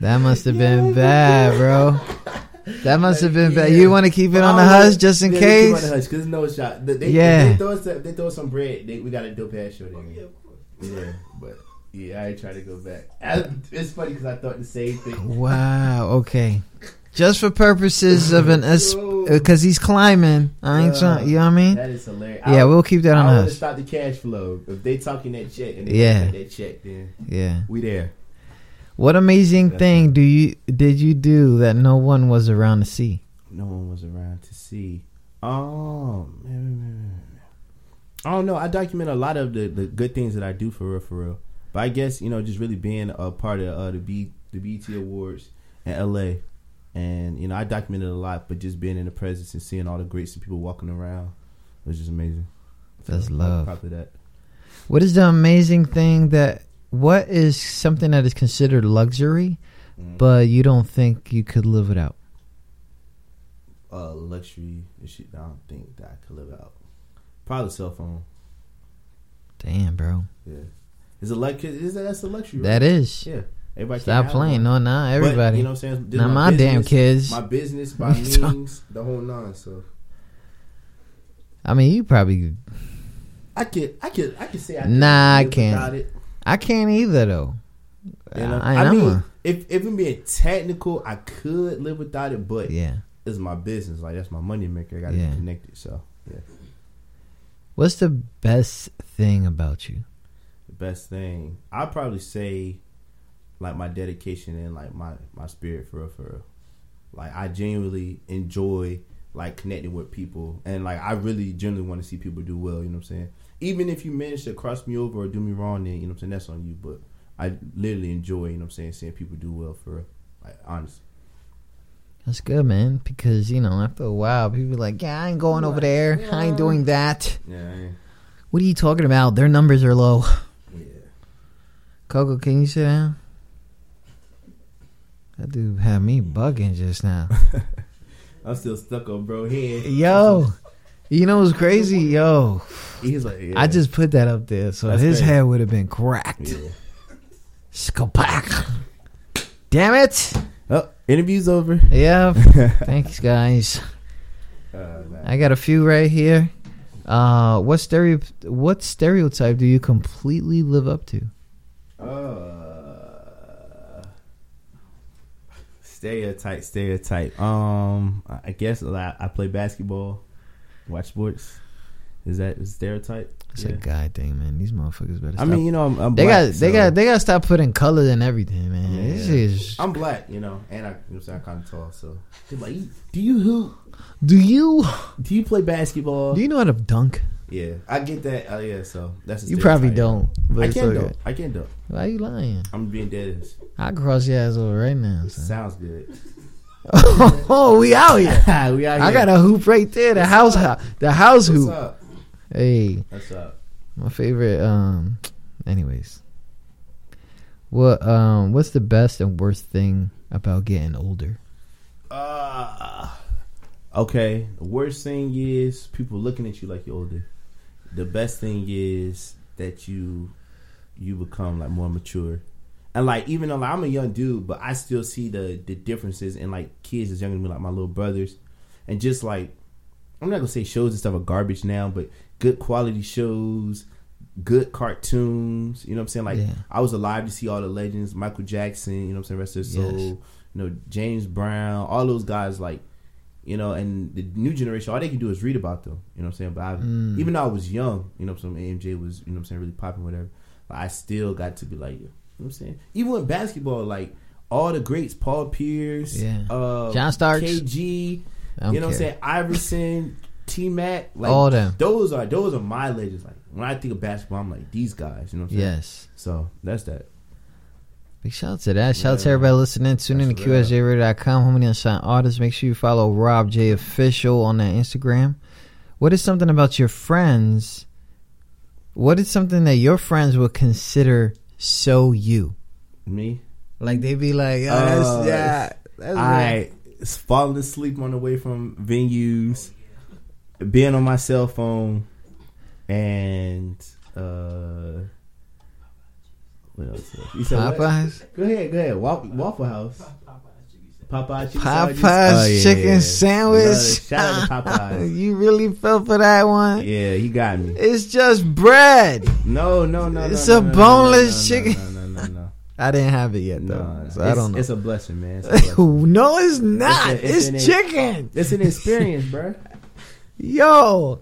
That must have been bad, bro. That must have been bad. You want to keep it on the hush just in
Yeah, they keep it on
case?
the hush, 'cause there's no shot. They, they,
Yeah.
They throw, us, they throw us some bread. They, we got a dope ass show there. Oh, yeah, but yeah, I ain't trying to go back. I, it's funny because I thought the same thing.
Wow. Okay. Just for purposes of an because he's climbing. I ain't trying. You know what I mean?
That is hilarious.
Yeah, we'll keep that on
I to stop the cash flow. If they talking that check and they
Yeah.
that check, then
Yeah.
we there.
What amazing thing do you did you do that no one was around to see?
No one was around to see. Oh man, I don't know. I document a lot of the, the good things that I do for real, for real. But I guess you know, just really being a part of uh, the B the BET Awards in LA, and you know, I documented a lot. But just being in the presence and seeing all the greats and people walking around was just amazing.
That's
I'm
love.
Of that.
What is the amazing thing that what is something that is considered luxury,
Mm.
but you don't think you could live without?
Uh, luxury shit. I don't think that I could live out. Probably cell phone.
Damn, bro.
Yeah, is a luxury. Is that that's a luxury? Right?
That is.
Yeah. Everybody
Stop playing. No, not
But,
everybody.
you know what I'm saying? This
Not
is
my damn kids.
My business, by
What
means, the whole nine. So
I mean, you probably.
I could, I could, I could say I
Nah, I can't.
it.
I can't either though.
You know?
I,
I, mean,
a-
if if I'm being technical, I could live without it, but
Yeah.
it's my business. Like that's my money maker. I got to
Yeah.
be connected. So yeah,
What's the best thing about you?
the best thing I'd probably say, like my dedication and like my my spirit for real, for real. Like I genuinely enjoy like connecting with people, and like I really genuinely want to see people do well. You know what I'm saying? Even if you manage to cross me over or do me wrong, then you know what I'm saying that's on you. But I literally enjoy, you know what I'm saying, seeing people do well for real. Like honestly.
That's good, man. Because you know, after a while, people are like, "Yeah, I ain't going over there. I ain't doing that."
Yeah. I
What are you talking about? Their numbers are low.
Yeah.
Coco, can you sit down? That dude had me bugging just now.
I'm still stuck on bro head.
Yo, you know what's crazy? Yo,
He's like, yeah.
I just put that up there, so
That's
his
crazy.
hair would have been cracked.
Yeah.
Skapak. Damn it.
Oh, interview's over.
Yeah. Thanks, guys. I got a few right here. Uh, what stereo? What stereotype do you completely live up to?
Uh, stereotype, stereotype. Um, I I guess I, I play basketball, watch sports. Is that a stereotype?
It's
Yeah.
a guy thing, man. These motherfuckers better.
I mean, you know, I'm, I'm
they
black,
got, they got, they got to stop putting color in everything, man. This is.
I'm black, you know, and I, you know, what I'm I'm kind of tall, so they're like, do you hoop?
Do you?
Do you play basketball?
Do you know how to dunk?
Yeah, I get that. Oh yeah, so that's
You probably don't. But
I can't
okay.
do. I can't do.
Why you lying?
I'm being dead.
I cross your ass over right now. son.
Sounds good.
oh, we out here.
we out here.
I got a hoop right there. The house, the house
What's
hoop.
up?
Hey,
What's up?
my favorite. Um, anyways, what um, what's the best and worst thing about getting older?
Uh, okay. The worst thing is people looking at you like you're older. The best thing is that you you become like more mature. And like even though like, I'm a young dude, but I still see the the differences in like kids that's younger than me, like my little brothers, and just like I'm not gonna say shows and stuff are garbage now, but good quality shows, good cartoons. You know what I'm saying? Like
Yeah.
I was alive to see all the legends, Michael Jackson. You know what I'm saying? Rest of their soul.
Yes.
You know James Brown, all those guys. Like you know, and the new generation, all they can do is read about them. You know what I'm saying? But I,
Mm.
even though I was young, you know, saying AMJ was, you know, what I'm saying really popping, whatever. But I still got to be like, you know what I'm saying? Even with basketball, like all the greats, Paul Pierce,
Yeah.
uh,
John Starks.
KG, you know what I'm
care.
saying? Iverson, T Mac, like
All them.
Those are those are my legends. Like when I think of basketball, I'm like these guys. You know what I'm saying?
Yes.
So that's that.
Big shout out to that. Shout out to everybody listening. Tune in to
That's.
QSJRadio.com, the Unsigned Artists. Make sure you follow Rob J Official on that Instagram. What is something about your friends? What is something that your friends would consider so you?
Me.
Like they be like, oh, that's,
Uh,
yeah, that's
I s- falling asleep on the way from venues, being on my cell phone, and uh, what else? You said what? Go ahead, go ahead. Wa- Waffle House. Popeye chicken.
Popeyes
Oh, yeah,
chicken
yeah.
sandwich.
Shout out to Popeyes.
you really fell for that one.
Yeah, he got me.
It's just bread.
No, no, no.
It's
no,
a
no,
boneless chicken.
No, no, no, no.
I didn't have it yet though,
No,
so I don't know.
It's a blessing, man. It's, a blessing.
no, it's not.
It's
It's,
a- it's an-
chicken.
it's an experience, bro.
Yo,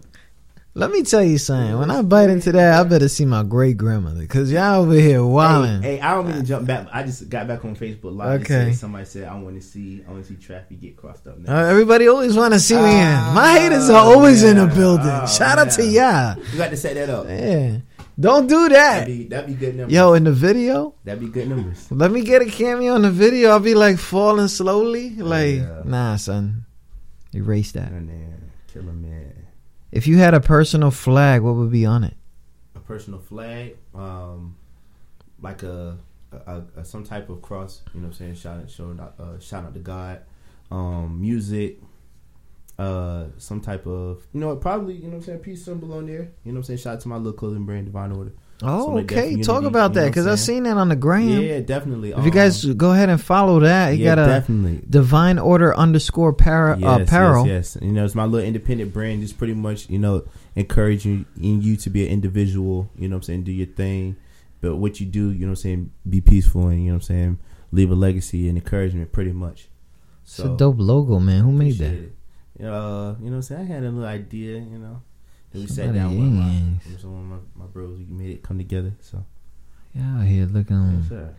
let me tell you something. When I bite into that, I better see my great grandmother because y'all over here wilding.
Hey, hey, I don't mean to jump back. I just got back on Facebook Live.
Okay.
Somebody said I want to see. I want to see traffic get crossed up. Now.
Uh, everybody always want to see me
Ah,
in. My haters are always in the building. Shout out to y'all.
You got to set that up.
Yeah. Don't do that.
That'd be, that'd be good numbers.
Yo, in the video,
that'd be good numbers.
let me get a cameo in the video. I'll be like falling slowly. Like,
Yeah.
nah, son. Erase that.
Man, killer man.
If you had a personal flag, what would be on it?
A personal flag, um, like a, a, a some type of cross. You know what I'm saying? Shout out, showing uh, shout out to God. Um, music. Uh, some type of you know probably you know what I'm saying peace symbol on there. You know what I'm saying? Shout out to my little clothing brand Divine Order.
Oh, okay. Talk about
you know
that because I've seen that on the gram.
Yeah, definitely.
If you guys go ahead and follow that, you
yeah,
got a
definitely.
divine order underscore para, uh,
Yes,
apparel.
Yes, yes. You know, it's my little independent brand. Just pretty much, you know, encouraging you to be an individual. You know what I'm saying? Do your thing. But what you do, you know what I'm saying? Be peaceful and, you know what I'm saying? Leave a legacy and encouragement pretty much.
It's a dope logo, man. Who made that?
it. Uh, you know what I'm saying? I had a little idea, you know. Then we sat down with my, with some of my, my bros. We made it come together. So,
Yeah, out here looking
Yes,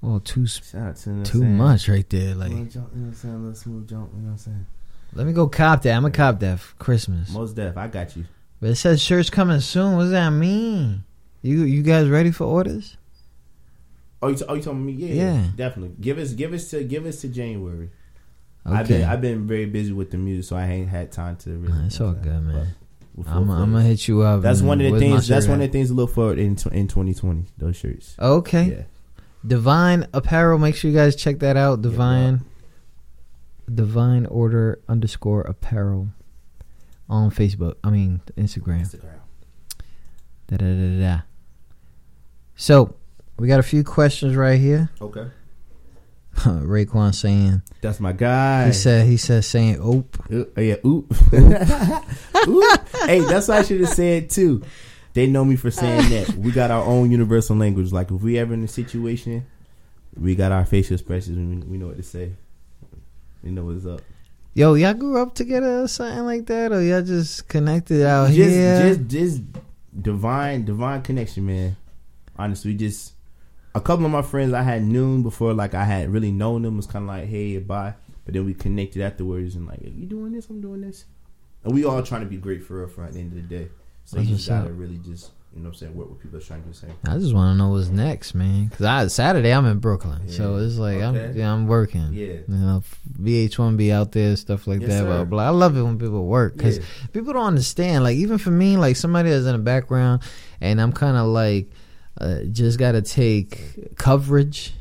well too
shout to you know
too much right there. Like,
little jump, you know what I'm saying? A little smooth jump, you know what I'm saying?
let me go cop that. I'm gonna cop that for Christmas.
Most deaf. I got you.
But it says shirts coming soon. What does that mean? You you guys ready for orders?
Oh, you, t- oh, you talking me? Yeah,
Yeah.
definitely. Give us, give us to, give us to January.
Okay.
I've been, I've been very busy with the music, so I ain't had time to really.
Nah, it's all good, man. I'm, I'm gonna hit you up.
That's one of the things. That's
shirt
one of the things to look for in in 2020. Those shirts.
Okay.
Yeah.
Divine Apparel. Make sure you guys check that out. Divine. Divine Order underscore Apparel on Facebook. I mean Instagram.
Instagram.
Da da da da. So we got a few questions right here.
Okay.
Raekwon saying
That's my guy.
he said he said saying oop.
Uh, yeah, oop. Oop. Hey, that's what I should have said too. They know me for saying that. We got our own universal language. Like if we ever in a situation, we got our facial expressions. We, we know what to say. We know what's up.
Yo, y'all grew up together or something like that, or y'all just connected out
just,
here?
just, just divine, divine connection, man. Honestly, we just a couple of my friends I had known before, like I had really known them, was kind of like, hey, bye. But then we connected afterwards, and like, you doing this? I'm doing this, and we all trying to be great for real. For at the end of the day, so
That's
you just gotta
up.
really just, you know, what I'm saying, work with people that's trying to do the same.
I just want to know what's next, man. Cause I Saturday I'm in Brooklyn, so it's like I'm yeah, I'm working.
Yeah.
you know, VH1 be out there, stuff like
Yes,
that. Blah, blah. I love it when people work because
Yeah.
people don't understand. Like even for me, like somebody that's in the background, and I'm kind of like uh, just got to take coverage.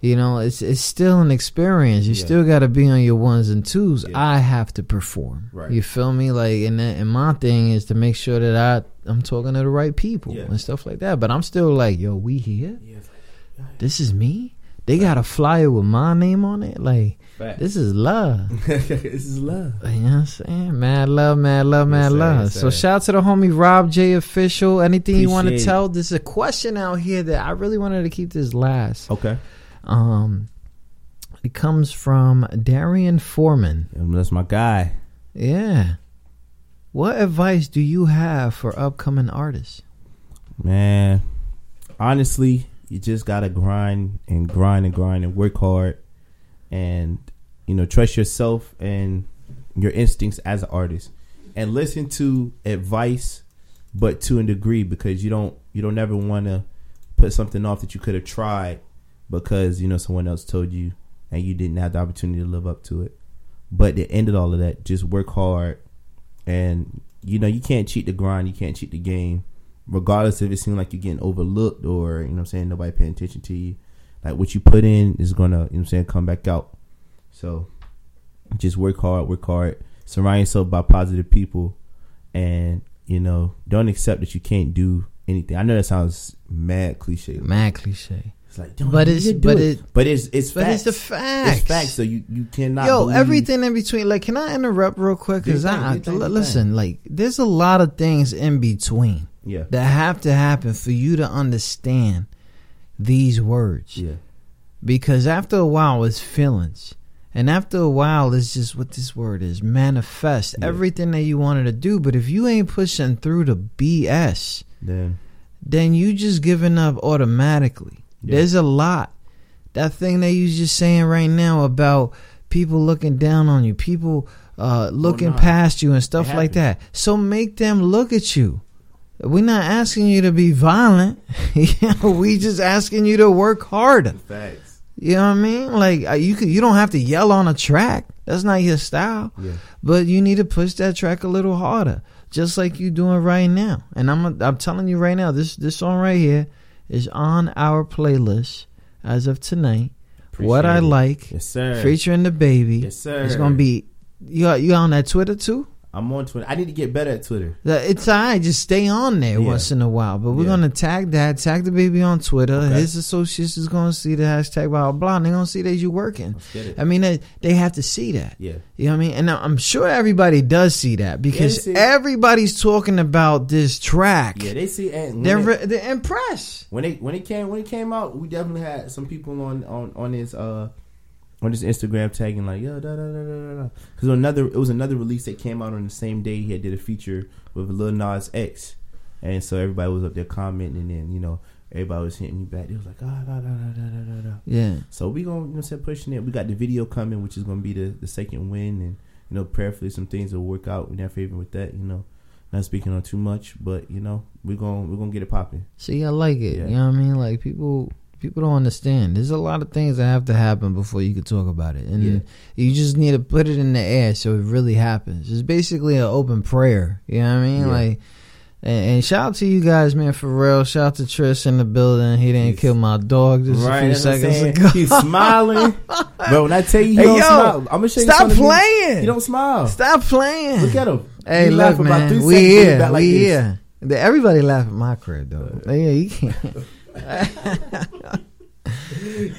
You know, it's it's still an experience. You
Yeah.
still got to be on your ones and twos. I have to perform.
Right.
You feel me? Like, and that, and my thing is to make sure that I I'm talking to the right people
Yeah.
and stuff like that. But I'm still like, yo, we here. This is me. They got a flyer with my name on it. Like, This is love.
this is love.
You know what I'm saying? Mad love, mad love, mad
sir,
love.
yes,
so shout out to the homie Rob J official. Anything you want to
Appreciate
tell? There's a question out here that I really wanted to keep this last.
Okay.
Um, it comes from Darian Foreman.
That's my guy.
Yeah. What advice do you have for upcoming artists?
Man, honestly, you just gotta grind and grind and grind and work hard, and you know trust yourself and your instincts as an artist, and listen to advice, but to a degree because you don't you don't ever want to put something off that you could have tried because you know someone else told you and you didn't have the opportunity to live up to it. But the end of all of that, just work hard and you know you can't cheat the grind you can't cheat the game regardless if it seems like you're getting overlooked or you know i'm saying nobody paying attention to you like what you put in is gonna you know i'm saying come back out so just work hard work hard surround yourself by positive people and you know don't accept that you can't do anything i know that sounds mad cliche
Mad cliche.
it's like don't
But it's- but
it.
it-
but it's it's
but
facts.
it's the facts.
it's facts so you you cannot
Yo,
believe-
everything in between. Like, can I interrupt real quick? Because I,
thing,
listen,
thing.
like, there's a lot of things in between
Yeah.
that have to happen for you to understand these words.
yeah
Because after a while, it's feelings. And after a while, it's just what this word is manifest everything that you wanted to do. But if you ain't pushing through the BS,
then
then you just giving up automatically.
Yeah.
There's a lot. That thing that you just saying right now about people looking down on you, people uh, looking past you and stuff
It
like that. So make them look at you. We're not asking you to be violent. we just asking you to work harder.
facts
You know what I mean? Like you could, you don't have to yell on a track. That's not your style.
Yeah.
But you need to push that track a little harder, just like you're doing right now. And I'm I'm telling you right now, this this song right here is on our playlist as of tonight. what I
it.
like,
Yes, sir.
featuring DaBaby.
Yes, sir.
It's gonna be you. You on that Twitter too?
I'm on Twitter. I need to get better at Twitter.
It's alright. Just stay on there
Yeah.
once in a while. But we're
Yeah.
gonna tag that. Tag DaBaby on Twitter.
Okay.
His associates is gonna see the hashtag blah blah. blah and They're gonna see that you working. I mean, they, they have to see that.
Yeah.
You know what I mean? And I'm sure everybody does see that because
see it.
everybody's talking about this track.
Yeah, they see. And
They're
it-
re- they're impressed.
when it when it came when it came out, we definitely had some people on on on his uh on his Instagram tagging like yo da da da da da because another it was another release that came out on the same day he had did a feature with Lil Nas X, and so everybody was up there commenting and then you know everybody was hitting me back. They was like ah da da da da da da da.
Yeah.
So we gonna you know say pushing it. We got the video coming, which is gonna be the the second win, and you know prayerfully some things will work out in their favor with that. You know, not speaking on too much, but you know we're gonna we're gonna get it popping.
See, I like it.
Yeah.
You know what I mean? Like people people don't understand. There's a lot of things that have to happen before you can talk about it, and
yeah.
you just need to put it in the air so it really happens. It's basically an open prayer. You know what I mean?
Yeah.
Like, and, and, shout out to you guys, man, for real. Shout out to Trish in the building. He didn't He's, kill my dog just right, a few seconds ago.
He's smiling, bro. When I tell you, he
hey,
don't
yo,
smile. I'm gonna show stop you.
Stop playing.
He don't smile.
Stop playing.
Look at him.
Hey,
he
look, man. we here.
Like
we
this.
here. Everybody laugh at my crib, though. Yeah, you can't.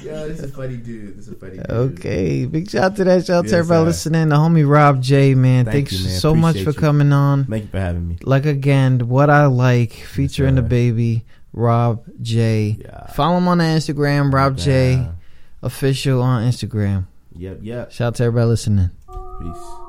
Yo, this is a funny dude. This is a funny dude.
Okay, big shout out to that. Shout out
yes,
to
everybody
listening. The homie Rob J, man.
Thank
Thanks
you, man.
so
Appreciate much
for
you.
coming on.
Thank you for having me.
Like again, what I like featuring yes, DaBaby Rob J. Yeah. Follow him on Instagram, Rob
yeah.
J official on Instagram.
Yep, yep.
Shout out to everybody listening.
Peace.